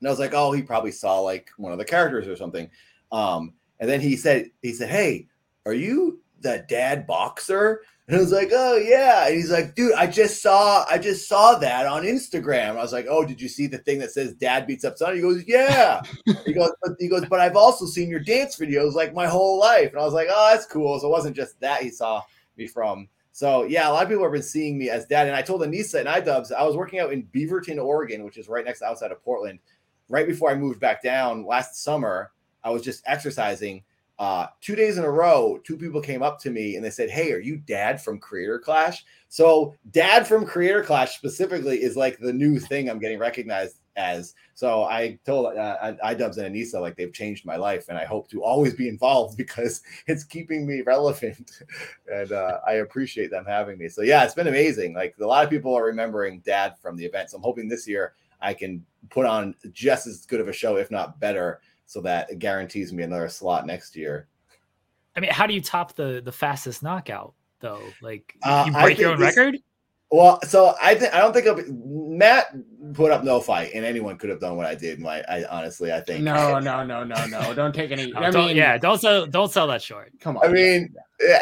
And I was like, oh, he probably saw like one of the characters or something. Um, and then he said, he said, Hey, are you the dad boxer? And I was like, oh yeah. And he's like, dude, I just saw, I just saw that on Instagram. I was like, oh, did you see the thing that says dad beats up son? He goes, yeah. he goes, but he goes, but I've also seen your dance videos like my whole life. And I was like, oh, that's cool. So it wasn't just that he saw me from. So yeah, a lot of people have been seeing me as dad. And I told Anisa and iDubbbz, I was working out in Beaverton, Oregon, which is right next outside of Portland. Right before I moved back down last summer, I was just exercising uh, two days in a row, two people came up to me and they said, Hey, are you dad from Creator Clash? So, dad from Creator Clash specifically is like the new thing I'm getting recognized as. So, I told uh, iDubbbz and Anisa, like, they've changed my life and I hope to always be involved because it's keeping me relevant. and uh, I appreciate them having me. So, yeah, it's been amazing. Like, a lot of people are remembering dad from the event. So, I'm hoping this year I can put on just as good of a show, if not better so that it guarantees me another slot next year. I mean, how do you top the the fastest knockout though? Like uh, you break your own this, record? Well, so I think I don't think be, Matt put up no fight, and anyone could have done what I did. My, I honestly, I think. No, no, no, no, no. Don't take any. no, I mean, yeah, don't sell, don't sell that short. Come on. I mean,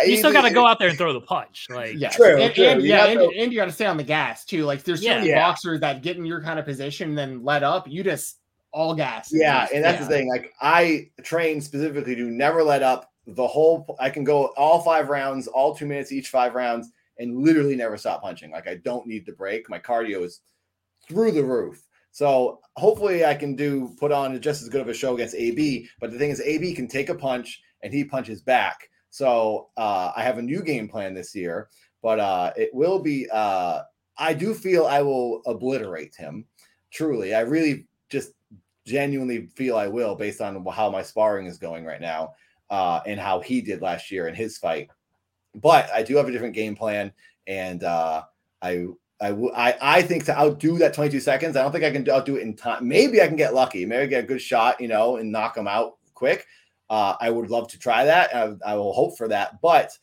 you still got to go out there and throw the punch. Like, yeah, true, and, true. And, yeah, and, to... and, you got to stay on the gas too. Like, there's so yeah. many boxers that get in your kind of position, and then let up. You just all gas. Yeah, and that's yeah. the thing. Like I train specifically to never let up the whole. I can go all five rounds, all two minutes each, five rounds, and literally never stop punching. Like I don't need the break. My cardio is through the roof. So hopefully I can do put on just as good of a show against AB. But the thing is, AB can take a punch and he punches back. So uh, I have a new game plan this year, but uh, it will be. Uh, I do feel I will obliterate him. Truly, I really just genuinely feel I will, based on how my sparring is going right now uh, and how he did last year in his fight. But I do have a different game plan, and uh, I I, I, I think to outdo that 22 seconds, I don't think I can outdo it in time. Maybe I can get lucky. Maybe I get a good shot, you know, and knock him out quick. Uh, I would love to try that. I, I, will hope for that. But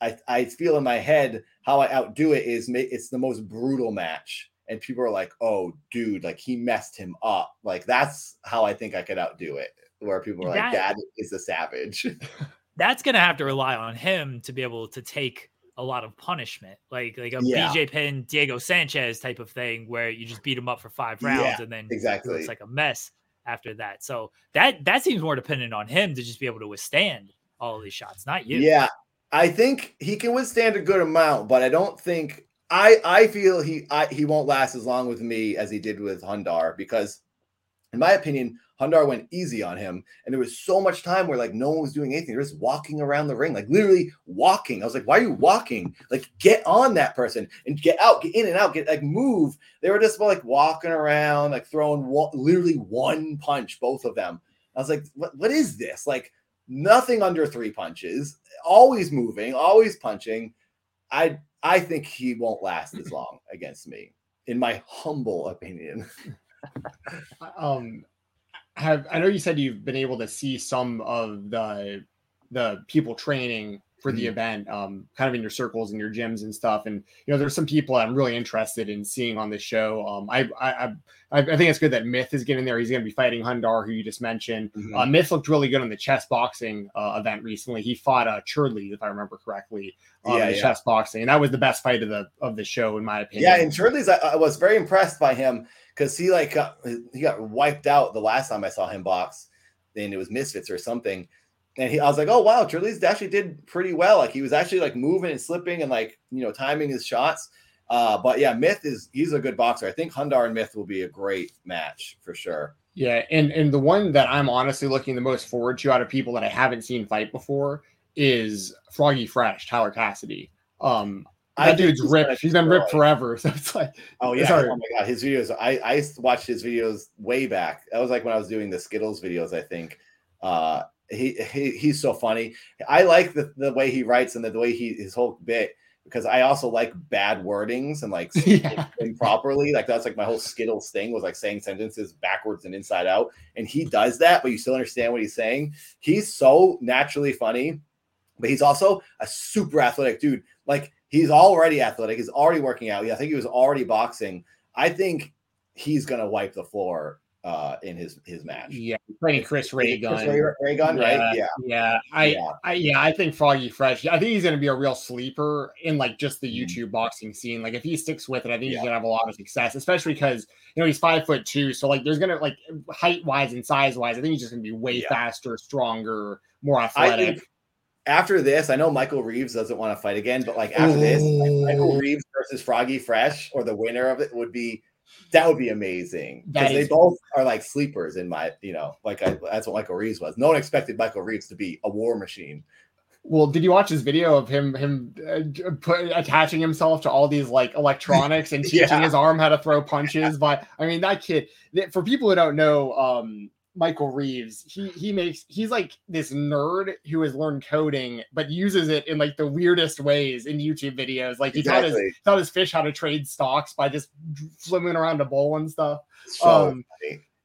I, I feel in my head how I outdo it is it's the most brutal match. And people are like, oh, dude, like he messed him up. Like that's how I think I could outdo it. Where people are that, like, Dad is a savage. that's going to have to rely on him to be able to take a lot of punishment, like like a yeah. BJ Penn, Diego Sanchez type of thing, where you just beat him up for five rounds yeah, and then exactly it's like a mess after that. So that that seems more dependent on him to just be able to withstand all of these shots, not you. Yeah, I think he can withstand a good amount, but I don't think I I feel he I, he won't last as long with me as he did with Hundar because, in my opinion, Hundar went easy on him, and there was so much time where like no one was doing anything. They're just walking around the ring, like literally walking. I was like, "Why are you walking? Like, get on that person and get out, get in and out, get like move." They were just like walking around, like throwing one, literally one punch, both of them. I was like, "What? What is this? Like nothing under three punches, always moving, always punching." I I think he won't last as long against me, in my humble opinion. um have I know you said you've been able to see some of the the people training for the mm-hmm. event, um, kind of in your circles and your gyms and stuff. And you know, there's some people I'm really interested in seeing on the show. Um, I, I I I think it's good that Myth is getting there. He's going to be fighting Hundar, who you just mentioned. Mm-hmm. Uh, Myth looked really good on the chess boxing uh, event recently. He fought uh, Churdley, if I remember correctly, um, yeah, the yeah. chess boxing, and that was the best fight of the of the show, in my opinion. Yeah, and Churdley's, I, I was very impressed by him because he like got, he got wiped out the last time I saw him box, and it was Misfits or something. And he, I was like, oh wow, Churdley's actually did pretty well. Like he was actually like moving and slipping and like you know timing his shots. Uh, but yeah, Myth is he's a good boxer. I think Hundar and Myth will be a great match for sure. Yeah, and and the one that I'm honestly looking the most forward to out of people that I haven't seen fight before is Froggy Fresh, Tyler Cassidy. Um, that I dude's ripped. He's been ripped forever. So it's like, oh yeah, oh my god, his videos. I I watched his videos way back. That was like when I was doing the Skittles videos. I think. Uh, he, he he's so funny. I like the the way he writes and the, the way he his whole bit because I also like bad wordings and like yeah. improperly. Like that's like my whole Skittles thing was like saying sentences backwards and inside out. And he does that, but you still understand what he's saying. He's so naturally funny, but he's also a super athletic dude. Like he's already athletic. He's already working out. Yeah, I think he was already boxing. I think he's gonna wipe the floor uh, in his his match. Yeah, playing Chris Raygun. Chris Ray, Raygun, yeah, right? Yeah, yeah. I, yeah. I, yeah, I think Froggy Fresh. I think he's going to be a real sleeper in like just the mm-hmm. YouTube boxing scene. Like if he sticks with it, I think he's going to have a lot of success, especially because you know he's five foot two. So like there's going to like height wise and size wise, I think he's just going to be way faster, stronger, more athletic after this, I know Michael Reeves doesn't want to fight again, but like after Ooh. this, like Michael Reeves versus Froggy Fresh or the winner of it would be that would be amazing because they both are like sleepers in my, you know, like I, that's what Michael Reeves was. No one expected Michael Reeves to be a war machine. Well, did you watch his video of him him uh, put, attaching himself to all these like electronics and teaching yeah. his arm how to throw punches? But I mean, that kid. For people who don't know, um, Michael Reeves, he he makes he's like this nerd who has learned coding but uses it in like the weirdest ways in YouTube videos. Like he exactly. taught his taught his fish how to trade stocks by just swimming around a bowl and stuff. So um,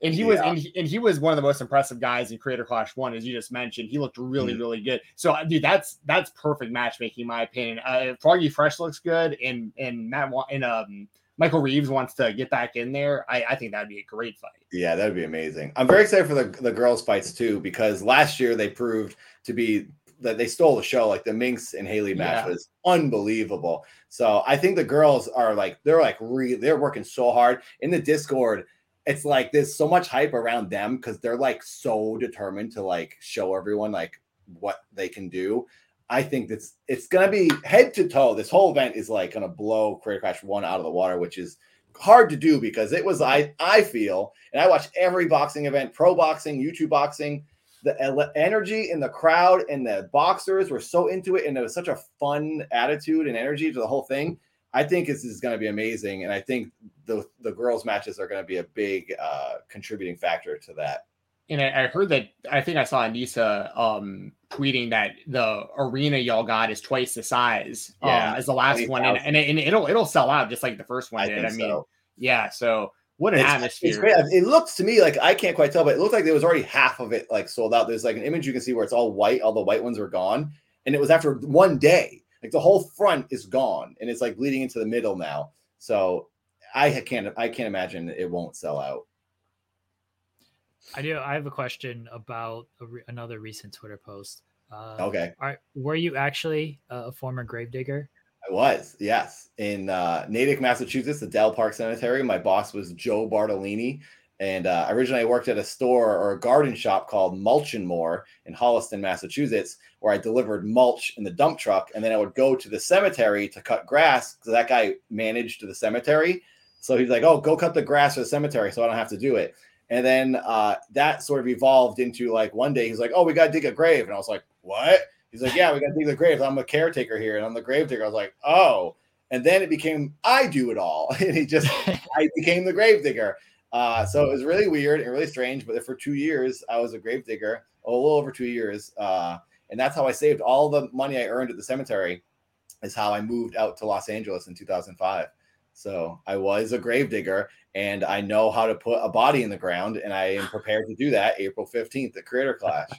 and he yeah. was and he, and he was one of the most impressive guys in Creator Clash One, as you just mentioned. He looked really mm really good. So, uh, dude, that's that's perfect matchmaking, in my opinion. Uh, Froggy Fresh looks good, and and Matt and um Michael Reeves wants to get back in there, I, I think that'd be a great fight. Yeah, that'd be amazing. I'm very excited for the, the girls' fights too, because last year they proved to be that they stole the show. Like the Minx and Haley match yeah. was unbelievable. So I think the girls are like they're like re they're working so hard in the Discord. It's like there's so much hype around them because they're like so determined to like show everyone like what they can do. I think that's it's gonna be head to toe. This whole event is like gonna blow Creator Clash one out of the water, which is hard to do because it was I I feel, and I watch every boxing event, pro boxing, YouTube boxing. The energy in the crowd and the boxers were so into it, and it was such a fun attitude and energy to the whole thing. I think this is going to be amazing, and I think the the girls' matches are going to be a big uh, contributing factor to that. And I, I, heard that I think I saw Anisa um, tweeting that the arena y'all got is twice the size um, yeah, as the last one, and, and, and, it'll it'll sell out just like the first one I did. I mean, so. yeah. So what an it's, atmosphere! It's. It looks to me like I can't quite tell, but it looked like there was already half of it like sold out. There's like an image you can see where it's all white, all the white ones are gone, and it was after one day. Like the whole front is gone, and it's like bleeding into the middle now. So I can't I can't imagine it won't sell out. I do. I have a question about a re- another recent Twitter post. Uh, okay. Are, were you actually a former gravedigger? I was, yes. In uh, Natick, Massachusetts, the Dell Park Cemetery. My boss was Joe Bartolini. And uh, originally, I worked at a store or a garden shop called Mulch and More in Holliston, Massachusetts, where I delivered mulch in the dump truck. And then I would go to the cemetery to cut grass because that guy managed the cemetery. So he's like, "Oh, go cut the grass for the cemetery, so I don't have to do it." And then uh, that sort of evolved into like one day he's like, "Oh, we got to dig a grave," and I was like, "What?" He's like, "Yeah, we got to dig the grave. I'm a caretaker here, and I'm the grave digger." I was like, "Oh." And then it became I do it all, and he just I became the grave digger. Uh, so it was really weird and really strange. But for two years, I was a grave digger, a little over two years, uh, and that's how I saved all the money I earned at the cemetery. Is how I moved out to Los Angeles in 2005. So I was a grave digger and I know how to put a body in the ground and I am prepared to do that April 15th at Creator Clash.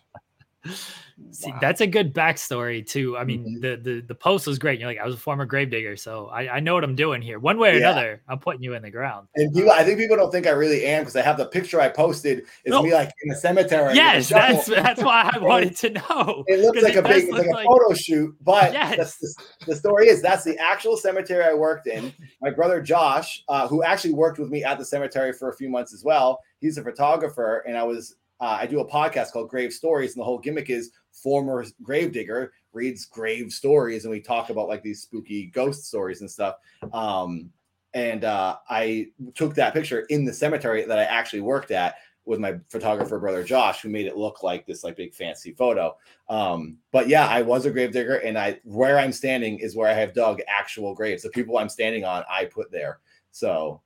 See, wow. that's a good backstory too. I mean, mm-hmm. the, the the post was great. You're like, I was a former gravedigger, so I, I know what I'm doing here. One way or yeah. another, I'm putting you in the ground. And people, I think people don't think I really am because I have the picture I posted is no. me like in the cemetery. Yes, that's that's why I wanted to know. It looks like it a big like a photo shoot, but yes. the, the, story is that's the actual cemetery I worked in. My brother Josh, uh, who actually worked with me at the cemetery for a few months as well, he's a photographer, and I was uh, I do a podcast called Grave Stories, and the whole gimmick is former gravedigger reads grave stories, and we talk about like these spooky ghost stories and stuff. Um, and uh, I took that picture in the cemetery that I actually worked at with my photographer brother Josh, who made it look like this like big fancy photo. Um, but yeah, I was a gravedigger, and I where I'm standing is where I have dug actual graves. The people I'm standing on, I put there. So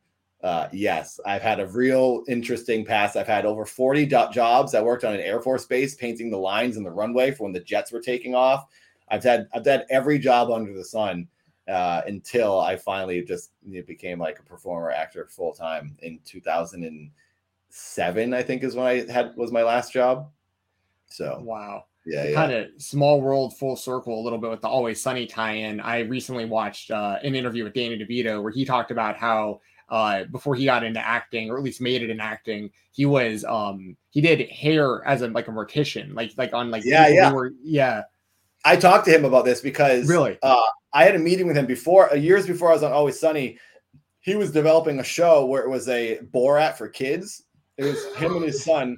uh, yes, I've had a real interesting past. I've had over 40 do- jobs. I worked on an Air Force base painting the lines in the runway for when the jets were taking off. I've had I've had every job under the sun uh, until I finally just became like a performer actor full time in 2007. I think is when I had was my last job. So wow. Yeah, yeah. kind of small world full circle a little bit with the Always Sunny tie-in. I recently watched uh, an interview with Danny DeVito where he talked about how uh, before he got into acting, or at least made it in acting. He was um he did hair as a like a mortician, like like on like yeah yeah were, yeah. I talked to him about this because really uh, I had a meeting with him before uh, years before I was on Always Sunny. He was developing a show where it was a Borat for kids. It was him and his son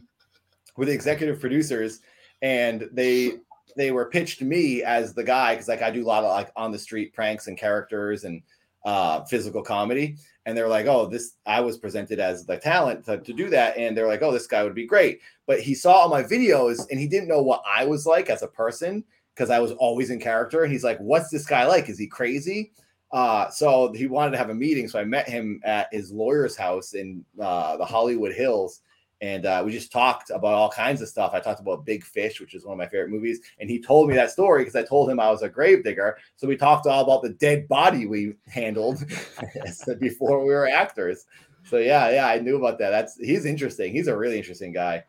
with the executive producers, and they they were pitched me as the guy because like I do a lot of like on the street pranks and characters and uh, physical comedy and they're like, oh, this I was presented as the talent to, to do that, and they're like, oh, this guy would be great. But he saw all my videos and he didn't know what I was like as a person because I was always in character. And he's like, what's this guy like? Is he crazy? Uh, so he wanted to have a meeting. So I met him at his lawyer's house in uh, the Hollywood Hills and uh, we just talked about all kinds of stuff. I talked about Big Fish, which is one of my favorite movies, and he told me that story because I told him I was a gravedigger. So we talked all about the dead body we handled before we were actors. So yeah, yeah, I knew about that. That's he's interesting. He's a really interesting guy.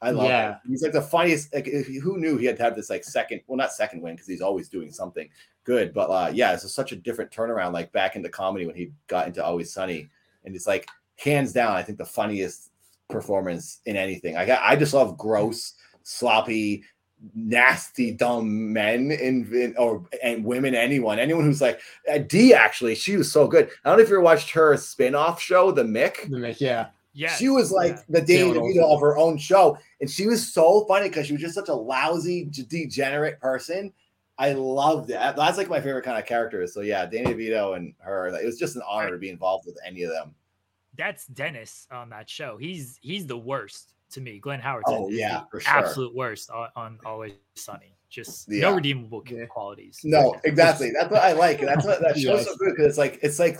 I love yeah. him. He's like the funniest. Like, who knew he had to have this like second, well, not second win because he's always doing something good, but uh, yeah, it's such a different turnaround. Like back into comedy when he got into Always Sunny, and it's like hands down, I think the funniest performance in anything. I I just love gross, sloppy, nasty, dumb men in, in, or and women, anyone, anyone who's like uh, Dee. Actually, she was so good. I don't know if you ever watched her spin-off show, The Mick. The Mick, yeah. Yeah, she was like yeah. the Danny DeVito of her own show, and she was so funny because she was just such a lousy, degenerate person. I loved it. That's like my favorite kind of characters. So yeah, Danny DeVito and her. It was just an honor to be involved with any of them. That's Dennis on that show. He's he's the worst to me. Glenn Howerton. Oh yeah, for sure. absolute worst on, on Always Sunny. Just yeah. no redeemable yeah. qualities. No, exactly. That's what I like. That's what that show's yes. so good because it's like it's like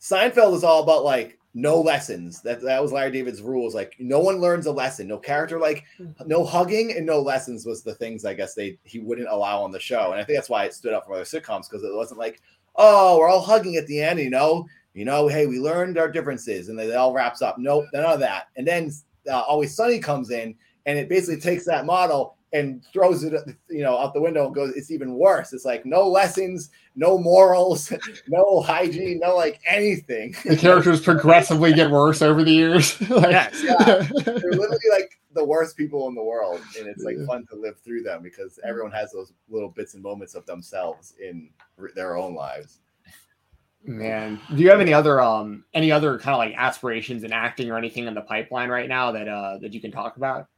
Seinfeld is all about like no lessons. That that was Larry David's rules. Like no one learns a lesson. No character like hmm. no hugging and no lessons was the things I guess they he wouldn't allow on the show. And I think that's why it stood out from other sitcoms because it wasn't like, oh, we're all hugging at the end, you know, you know, hey, we learned our differences, and it all wraps up. Nope, none of that. And then uh, Always Sunny comes in, and it basically takes that model and throws it, you know, out the window and goes, it's even worse. It's like no lessons, no morals, no hygiene, no like anything. The characters progressively get worse over the years. like, yes. yeah, they're literally like the worst people in the world, and it's like fun to live through them because everyone has those little bits and moments of themselves in their own lives. Man, do you have any other um any other kind of like aspirations in acting or anything in the pipeline right now that uh that you can talk about?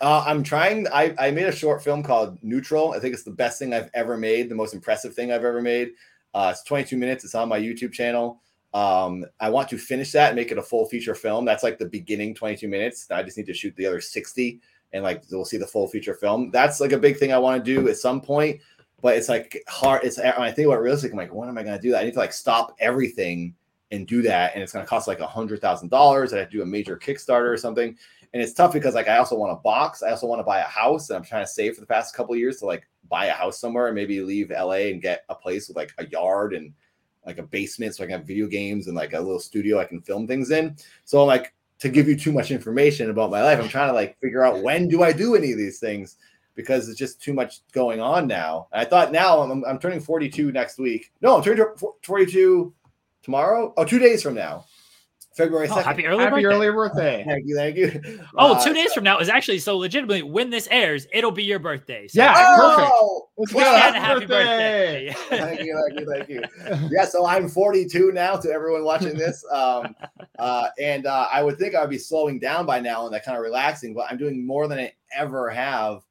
Uh, I'm trying. I, I made a short film called Neutral. I think it's the best thing I've ever made, the most impressive thing I've ever made. Uh, it's 22 minutes. It's on my YouTube channel. Um, I want to finish that and make it a full feature film. That's like the beginning 22 minutes. I just need to shoot the other 60 and like we'll see the full feature film. That's like a big thing I want to do at some point, but it's like hard. It's when I think about realistic, I'm like, when am I going to do that? I need to like stop everything and do that, and it's going to cost like a hundred thousand dollars. I have to do a major Kickstarter or something and it's tough because like I also want a box. I also want to buy a house, and I'm trying to save for the past couple years to like buy a house somewhere and maybe leave LA and get a place with like a yard and like a basement so I can have video games and like a little studio I can film things in. So I'm like to give you too much information about my life. I'm trying to like figure out when do I do any of these things because it's just too much going on now. And I thought now I'm, I'm turning 42 next week. No, I'm turning 42 tomorrow. Oh, two days from now. February 2nd. Oh, happy early happy birthday. early birthday. Thank you. Thank you. Oh, uh, two days from now is actually so legitimately when this airs, it'll be your birthday. So. Yeah, oh, perfect. Let's go. Happy birthday. birthday. thank you. Thank you. Thank you. Yeah, so I'm 42 now to everyone watching this. Um, uh, and uh, I would think I would be slowing down by now and that kind of relaxing, but I'm doing more than I ever have.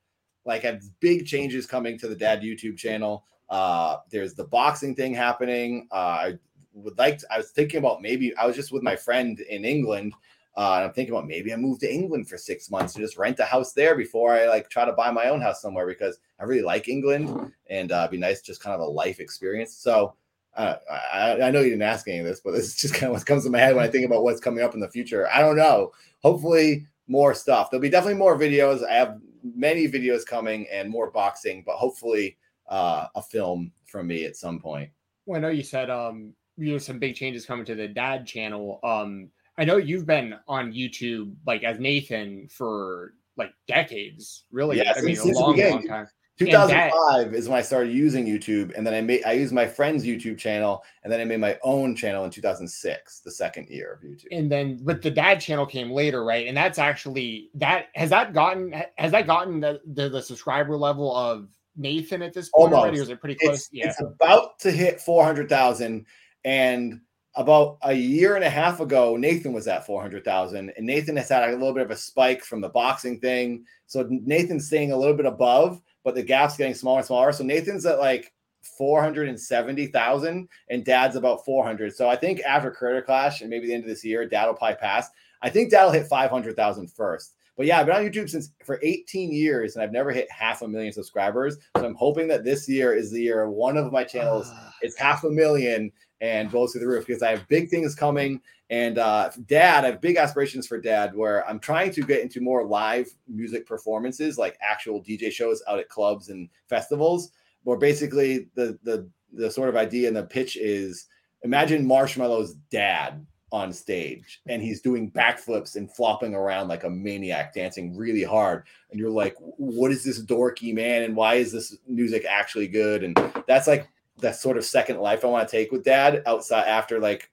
Like, I have big changes coming to the dad YouTube channel. Uh, there's the boxing thing happening. Uh, I would like to, I was thinking about maybe I was just with my friend in England. Uh, and I'm thinking about maybe I move to England for six months to just rent a house there before I like try to buy my own house somewhere because I really like England and uh, be nice, just kind of a life experience. So uh, I, I know you didn't ask any of this, but this is just kind of what comes to my head when I think about what's coming up in the future. I don't know. Hopefully, more stuff. There'll be definitely more videos. I have many videos coming and more boxing, but hopefully uh, a film from me at some point. Well, I know you said um, you know some big changes coming to the dad channel. Um i know you've been on youtube like as nathan for like decades really. Yeah, i mean a long long time 2005 is when I started using YouTube, and then I made I used my friend's YouTube channel, and then I made my own channel in 2006, the second year of YouTube. And then, but the dad channel came later, right? And that's actually that has that gotten has that gotten the the, the subscriber level of Nathan at this point Almost. Or is it pretty close? It's, yeah, it's about to hit 400,000, and about a year and a half ago, Nathan was at 400,000, and Nathan has had a little bit of a spike from the boxing thing. So Nathan's staying a little bit above, but the gap's getting smaller and smaller. So Nathan's at like 470,000, and Dad's about 400. So I think after Creator Clash and maybe the end of this year, Dad will probably pass. I think Dad will hit 500,000 first. But yeah, I've been on YouTube since for 18 years and I've never hit half a million subscribers. So I'm hoping that this year is the year one of my channels ah. is half a million and blows through the roof because I have big things coming. And uh, dad, I have big aspirations for dad where I'm trying to get into more live music performances, like actual DJ shows out at clubs and festivals, where basically the the the sort of idea and the pitch is imagine Marshmello's dad on stage and he's doing backflips and flopping around like a maniac dancing really hard and you're like what is this dorky man and why is this music actually good and that's like that sort of second life I want to take with dad outside after like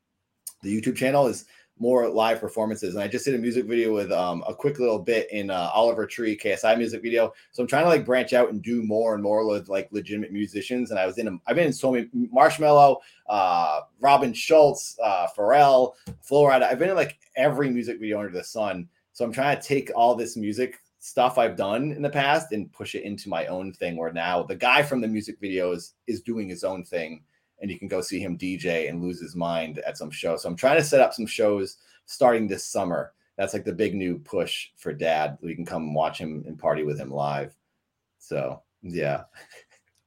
the YouTube channel is more live performances. And I just did a music video with um, a quick little bit in uh, Oliver Tree KSI music video. So I'm trying to like branch out and do more and more with like legitimate musicians. And I was in, a, I've been in so many Marshmello, uh, Robin Schulz, uh, Pharrell, Flo Rida. I've been in like every music video under the sun. So I'm trying to take all this music stuff I've done in the past and push it into my own thing. Where now the guy from the music videos is doing his own thing, and you can go see him DJ and lose his mind at some show. So I'm trying to set up some shows starting this summer. That's like the big new push for Dad. We can come watch him and party with him live. So yeah.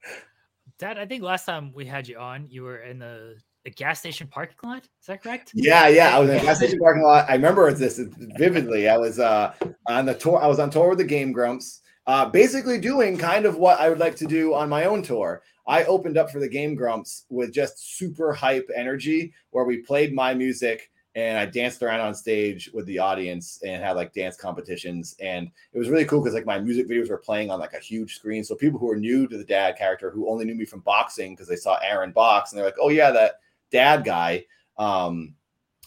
Dad, I think last time we had you on, you were in the a gas station parking lot. Is that correct? Yeah, yeah. I was in a gas station parking lot. I remember this vividly. I was uh, on the tour. I was on tour with the Game Grumps, uh, basically doing kind of what I would like to do on my own tour. I opened up for the Game Grumps with just super hype energy, where we played my music and I danced around on stage with the audience and had like dance competitions. And it was really cool because like my music videos were playing on like a huge screen. So people who are new to the dad character who only knew me from boxing because they saw Aaron box and they're like, oh yeah, that dad guy. Um,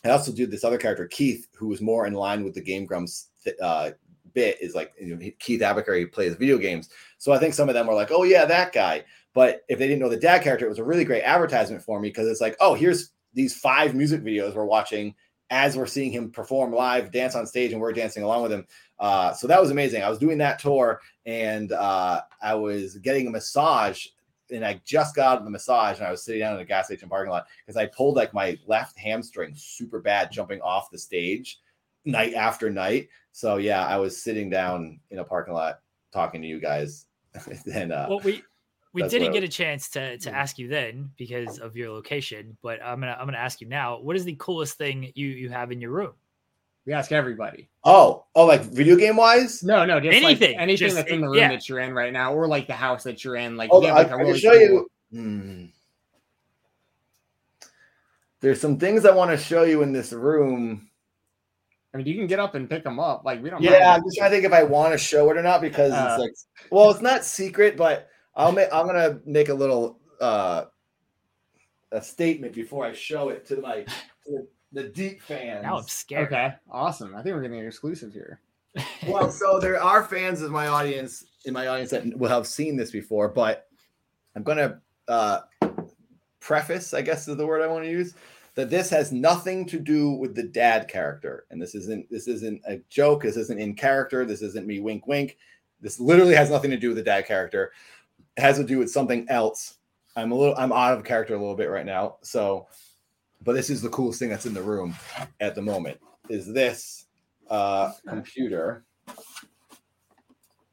I also do this other character, Keith, who was more in line with the Game Grumps uh, bit. Is like you know, Keith Apicary plays video games, so I think some of them were like, "Oh yeah, that guy." But if they didn't know the dad character, it was a really great advertisement for me because it's like, "Oh, here's these five music videos we're watching as we're seeing him perform live, dance on stage, and we're dancing along with him." Uh, so that was amazing. I was doing that tour, and uh, I was getting a massage and I just got out of the massage and I was sitting down in a gas station parking lot because I pulled like my left hamstring super bad jumping off the stage night after night. So yeah, I was sitting down in a parking lot talking to you guys. and uh, well, we we didn't get a chance to to mm. ask you then because of your location, but I'm gonna I'm gonna ask you now. What is the coolest thing you you have in your room? We ask everybody. Oh, oh, like video game wise? No, no, just anything, like anything just, that's in the room yeah. that you're in right now, or like the house that you're in. Like, oh, have, like I, really can show cool... you. Hmm. There's some things I want to show you in this room. I mean, you can get up and pick them up. Like we don't. Yeah, I'm just trying to think if I want to show it or not because uh, it's like, well, it's not secret, but I'll make. I'm gonna make a little uh a statement before I show it to my to the deep fans. Now I'm scared. Okay, awesome. I think we're getting an exclusive here. well, so there are fans of my audience in my audience that will have seen this before, but I'm gonna uh, preface, I guess is the word I want to use, that this has nothing to do with the dad character, and this isn't this isn't a joke. This isn't in character. This isn't me wink wink. This literally has nothing to do with the dad character. It has to do with something else. I'm a little I'm out of character a little bit right now, so but this is the coolest thing that's in the room at the moment is this uh, computer.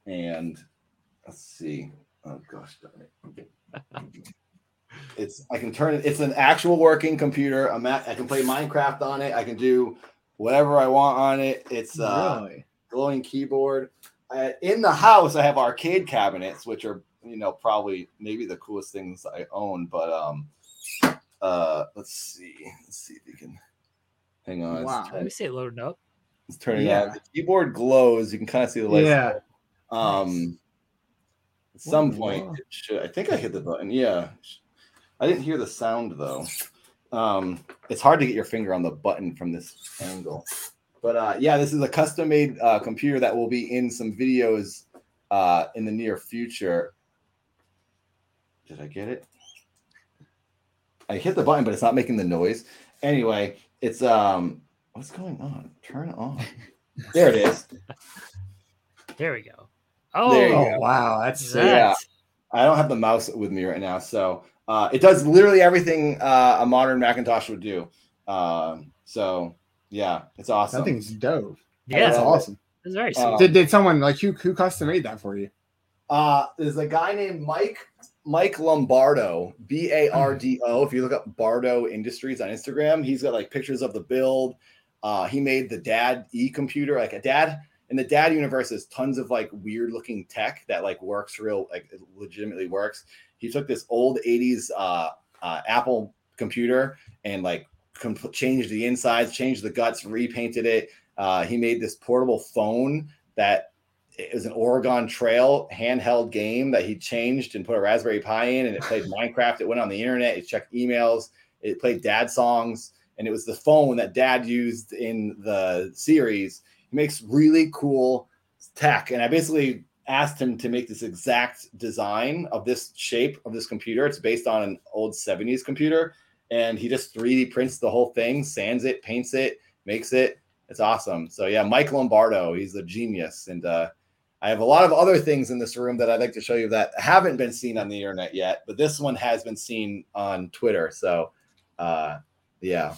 And let's see. Oh gosh darn it. It's i can turn it it's an actual working computer. I'm at i can play minecraft on it. I can do whatever i want on it. It's uh really? glowing keyboard. I, in the house i have arcade cabinets which are you know probably maybe the coolest things i own but um uh, let's see. Let's see if we can hang on. Wow. Let me see it loading up. It's turning yeah. out. The keyboard glows. You can kind of see the lights. Yeah. Um, at some point, should, I think I hit the button. Yeah. I didn't hear the sound though. Um, it's hard to get your finger on the button from this angle. But uh, yeah, this is a custom made uh, computer that will be in some videos uh, in the near future. Did I get it? I hit the button, but it's not making the noise. Anyway, it's um, what's going on? Turn it on. there it is. There we go. Oh, there go. Oh, wow, that's that. yeah. I don't have the mouse with me right now, so uh, it does literally everything uh, a modern Macintosh would do. Um, so yeah, it's awesome. That thing's dope. Yeah, that's awesome. It's very um, did, did someone like who who custom made that for you? Uh, there's a guy named Mike Mike Lombardo, B A R D O. If you look up Bardo Industries on Instagram, he's got like pictures of the build. Uh, he made the dad e computer, like a dad in the dad universe is tons of like weird looking tech that like works real, like legitimately works. He took this old 80s uh, uh, Apple computer and like comp- changed the insides, changed the guts, repainted it. Uh, he made this portable phone that it was an Oregon Trail handheld game that he changed and put a Raspberry Pi in, and it played Minecraft. It went on the internet. It checked emails. It played dad songs, and it was the phone that dad used in the series. He makes really cool tech, and I basically asked him to make this exact design of this shape of this computer. It's based on an old 70s computer, and he just 3D prints the whole thing, sands it, paints it, makes it. It's awesome. So yeah, Mike Lombardo, he's a genius, and uh, I have a lot of other things in this room that I'd like to show you that haven't been seen on the internet yet, but this one has been seen on Twitter. So, uh, yeah,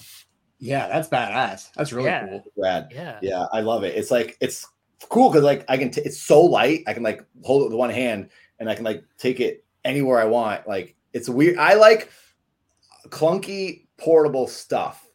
yeah, that's badass. That's really Yeah. cool. rad. Yeah. Yeah, I love it. It's like it's cool because like I can. T- it's so light. I can like hold it with one hand and I can like take it anywhere I want. Like it's weird. I like clunky portable stuff.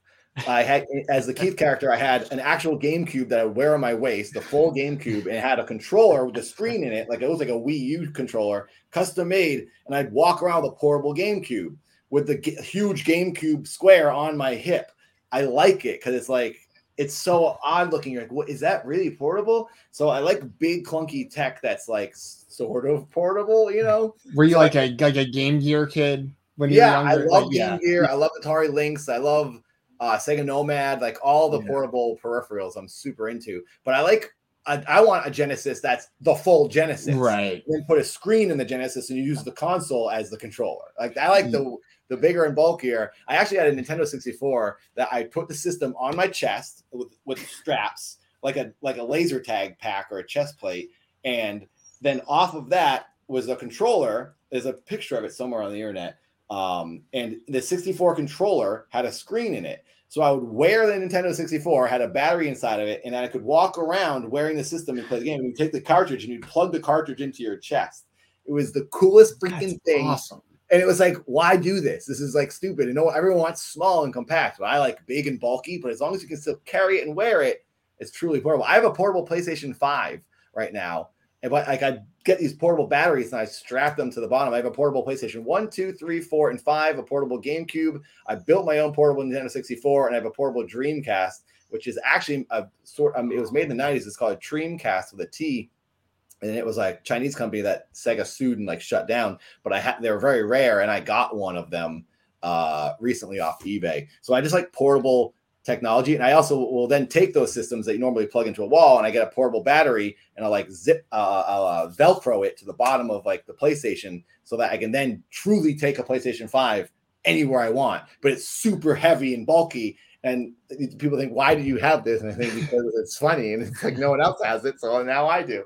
I had as the Keith character, I had an actual GameCube that I would wear on my waist, the full GameCube, and it had a controller with a screen in it, like it was like a Wii U controller, custom made, and I'd walk around with a portable GameCube with the g- huge GameCube square on my hip. I like it because it's like it's so odd looking. You're like, what is that really portable? So I like big clunky tech that's like sort of portable, you know? Were you So like a like a Game Gear kid when you Yeah, were I younger? love Like, Game yeah. Gear. I love Atari Lynx. I love uh, Sega Nomad. Like all the Yeah. portable peripherals, I'm super into. But I like. I, I want a Genesis that's the full Genesis. Right. Then put a screen in the Genesis and you use the console as the controller. Like I like the the bigger and bulkier. I actually had a Nintendo 64 that I put the system on my chest with, with straps, like a like a laser tag pack or a chest plate, and then off of that was a controller. There's a picture of it somewhere on the internet. Um, and the 64 controller had a screen in it. So I would wear the Nintendo 64, had a battery inside of it, and then I could walk around wearing the system and play the game. And you take the cartridge and you'd plug the cartridge into your chest. It was the coolest freaking That's thing. awesome. And it was like, why do this? This is like stupid. You know, everyone wants small and compact, but I like big and bulky. But as long as you can still carry it and wear it, it's truly portable. I have a portable PlayStation 5 right now. And but like I get these portable batteries and I strap them to the bottom. I have a portable PlayStation 1, 2, 3, 4, and 5, a portable GameCube. I built my own portable Nintendo 64, and I have a portable Dreamcast, which is actually a sort um, it was made in the 90s. It's called a Dreamcast with a T and it was like Chinese company that Sega sued and like shut down. But I had they were very rare, and I got one of them uh recently off eBay. So I just like portable technology, and I also will then take those systems that you normally plug into a wall, and I get a portable battery, and I'll like zip, uh, I'll uh, Velcro it to the bottom of like the PlayStation, so that I can then truly take a PlayStation Five anywhere I want. But it's super heavy and bulky. And people think, why do you have this? And I think because it's funny, and it's like no one else has it, so now I do.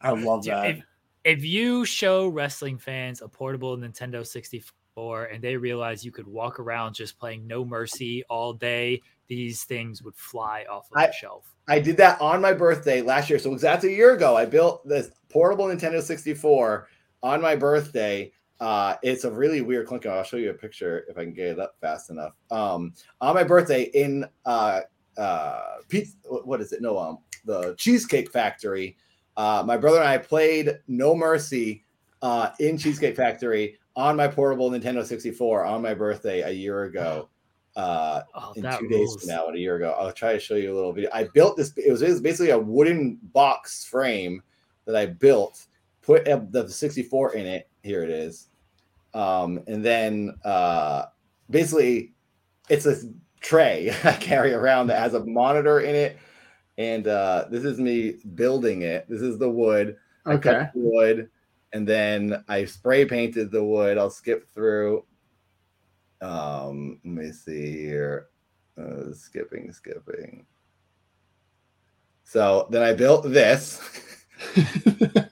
I love that. if, if you show wrestling fans a portable Nintendo 64 and they realize you could walk around just playing No Mercy all day, these things would fly off of I- the shelf. I did that on my birthday last year. So exactly a year ago, I built this portable Nintendo 64 on my birthday. Uh, it's a really weird clunker. I'll show you a picture if I can get it up fast enough. Um, on my birthday in uh, uh, pizza, what is it? No, um, the Cheesecake Factory. Uh, my brother and I played No Mercy uh, in Cheesecake Factory on my portable Nintendo 64 on my birthday a year ago. Uh, Oh, in two days from now, and a year ago. I'll try to show you a little video. I built this. It was, it was basically a wooden box frame that I built, put the 64 in it. Here it is. Um, and then uh, basically, it's a tray I carry around that has a monitor in it. And uh, this is me building it. This is the wood. I cut Okay. the wood, and then I spray painted the wood. I'll skip through. Um, let me see here. Uh, skipping, skipping. So then I built this, and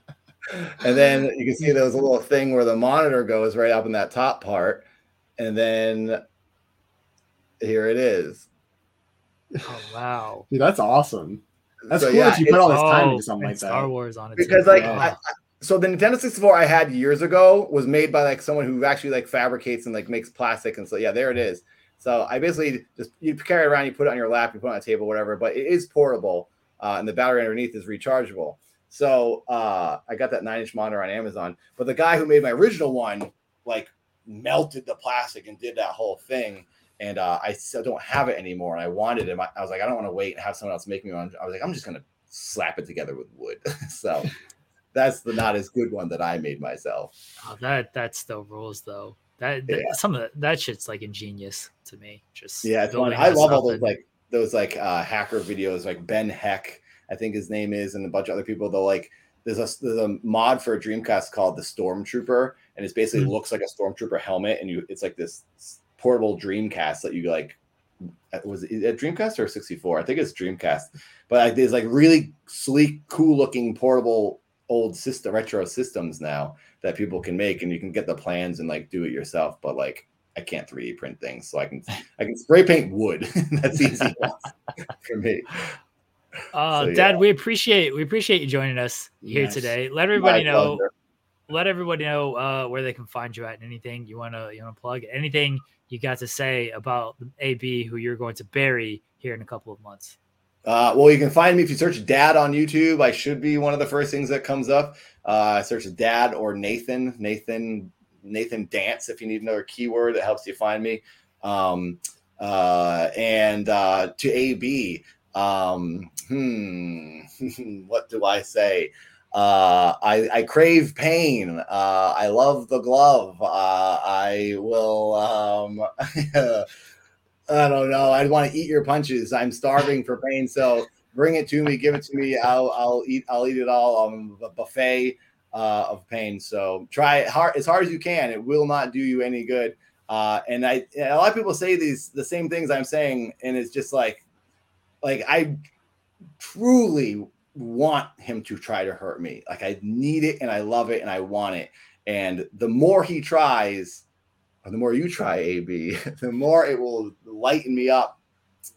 then you can see there was a little thing where the monitor goes right up in that top part, and then here it is. Oh, wow. Dude, that's awesome. That's So, cool yeah, that you put all this time Oh, into something and like Star that. Wars on it. because too. like Yeah. I, I- so the Nintendo 64 I had years ago was made by like someone who actually like fabricates and like makes plastic and so yeah there it is. So I basically just you carry it around, you put it on your lap, you put it on a table, whatever. But it is portable, uh, and the battery underneath is rechargeable. So uh, I got that nine inch monitor on Amazon. But the guy who made my original one like melted the plastic and did that whole thing. And uh, I still don't have it anymore. And I wanted it. I was like, I don't want to wait and have someone else make me one. I was like, I'm just gonna slap it together with wood. so that's the not as good one that I made myself. Oh, that that still rules though. That, that- Yeah. some of that, that shit's like ingenious to me. Just Yeah, it's fun. I love all those and- like those like uh hacker videos, like Ben Heck, I think his name is, and a bunch of other people. They'll like there's a there's a mod for a Dreamcast called the Stormtrooper, and it basically Mhm. looks like a Stormtrooper helmet, and you it's like this portable Dreamcast that you like. uh, Was it a Dreamcast or 64? I think it's Dreamcast, but like, there's like really sleek, cool looking portable old system retro systems now that people can make and you can get the plans and like do it yourself but like i can't 3d print things so i can i can spray paint wood that's easy for me uh so, yeah. dad we appreciate we appreciate you joining us here yes. today let everybody My know pleasure. let everybody know uh where they can find you at and anything you want to you want to plug anything you got to say about ab who you're going to bury here in a couple of months uh, well, you can find me if you search Dad on YouTube. I should be one of the first things that comes up. Uh, search Dad or Nathan, Nathan, Nathan Dance. If you need another keyword that helps you find me. Um, uh, and uh, to AB, um, hmm, what do I say? Uh, I, I crave pain. Uh, I love the glove. Uh, I will. Um, I don't know. I'd want to eat your punches. I'm starving for pain. So bring it to me. Give it to me. I'll I'll eat. I'll eat it all. Um, a buffet uh, of pain. So try it hard as hard as you can. It will not do you any good. Uh, and I a lot of people say these the same things I'm saying, and it's just like, like I truly want him to try to hurt me. Like I need it and I love it and I want it. And the more he tries, the more you try AB, the more it will lighten me up,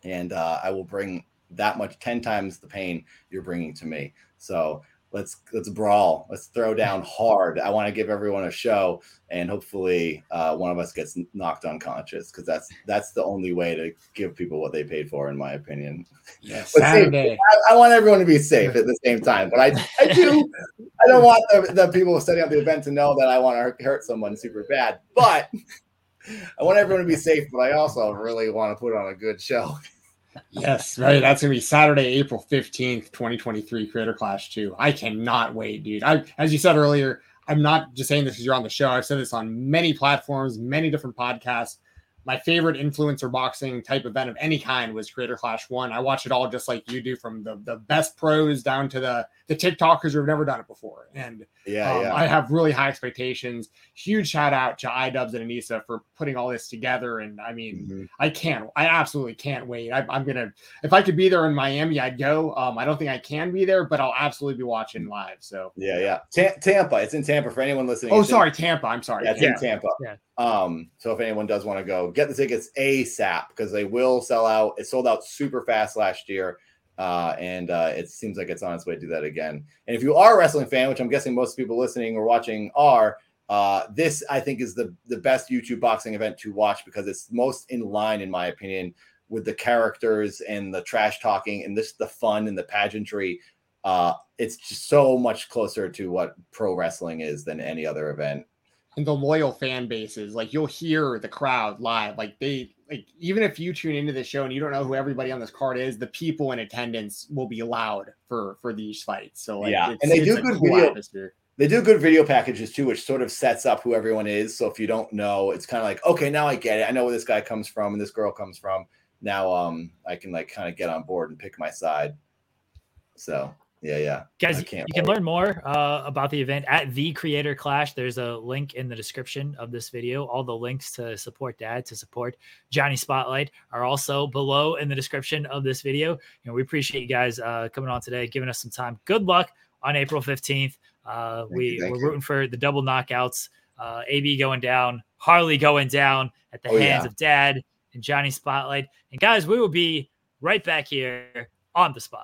and uh, I will bring that much ten times the pain you're bringing to me. So let's let's brawl. Let's throw down hard. I want to give everyone a show, and hopefully uh, one of us gets knocked unconscious because that's that's the only way to give people what they paid for, in my opinion. Yes, Saturday. I, I, want everyone to be safe at the same time, but I I do I don't want the, the people setting up the event to know that I want to hurt someone super bad, but. I want everyone to be safe, but I also really want to put on a good show. Yes, right. That's gonna be Saturday, April fifteenth, twenty twenty three, Creator Clash two. I cannot wait, dude. I, as you said earlier, I'm not just saying this because you're on the show. I've said this on many platforms, many different podcasts my favorite influencer boxing type event of any kind was Creator Clash One. I watch it all just like you do, from the the best pros down to the the TikTokers who've never done it before. And yeah, um, yeah. I have really high expectations. Huge shout out to iDubbbz and Anisa for putting all this together. And I mean, mm-hmm. I can't, I absolutely can't wait. I, am gonna, if I could be there in Miami, I'd go. Um, I don't think I can be there, but I'll absolutely be watching live. So yeah, yeah, T- Tampa. It's in Tampa for anyone listening. Oh, sorry, Tampa. I'm sorry. Yeah, it's in Tampa. Yeah. Um, so if anyone does want to go, get the tickets ASAP because they will sell out. It sold out super fast last year. Uh, and uh, it seems like it's on its way to do that again. And if you are a wrestling fan, which I'm guessing most people listening or watching are, uh, this I think is the the best YouTube boxing event to watch because it's most in line, in my opinion, with the characters and the trash talking and this the fun and the pageantry. Uh, it's just so much closer to what pro wrestling is than any other event and the loyal fan bases. Like you'll hear the crowd live. Like they like even if you tune into the show and you don't know who everybody on this card is, the people in attendance will be loud for for these fights. So like, yeah, and they do good cool video. Atmosphere. They do good video packages too, which sort of sets up who everyone is. So if you don't know, it's kind of like, okay, now I get it. I know where this guy comes from and this girl comes from. Now um I can like kind of get on board and pick my side. So yeah, yeah. Guys, you wait. can learn more uh, about the event at the Creator Clash. There's a link in the description of this video. All the links to support Dad, to support Johnny Spotlight are also below in the description of this video. You know, we appreciate you guys uh, coming on today, giving us some time. Good luck on April 15th. Uh, we, we're you. rooting for the double knockouts. Uh, AB going down, Harley going down at the oh, hands yeah. of Dad and Johnny Spotlight. And guys, we will be right back here on the Spotlight.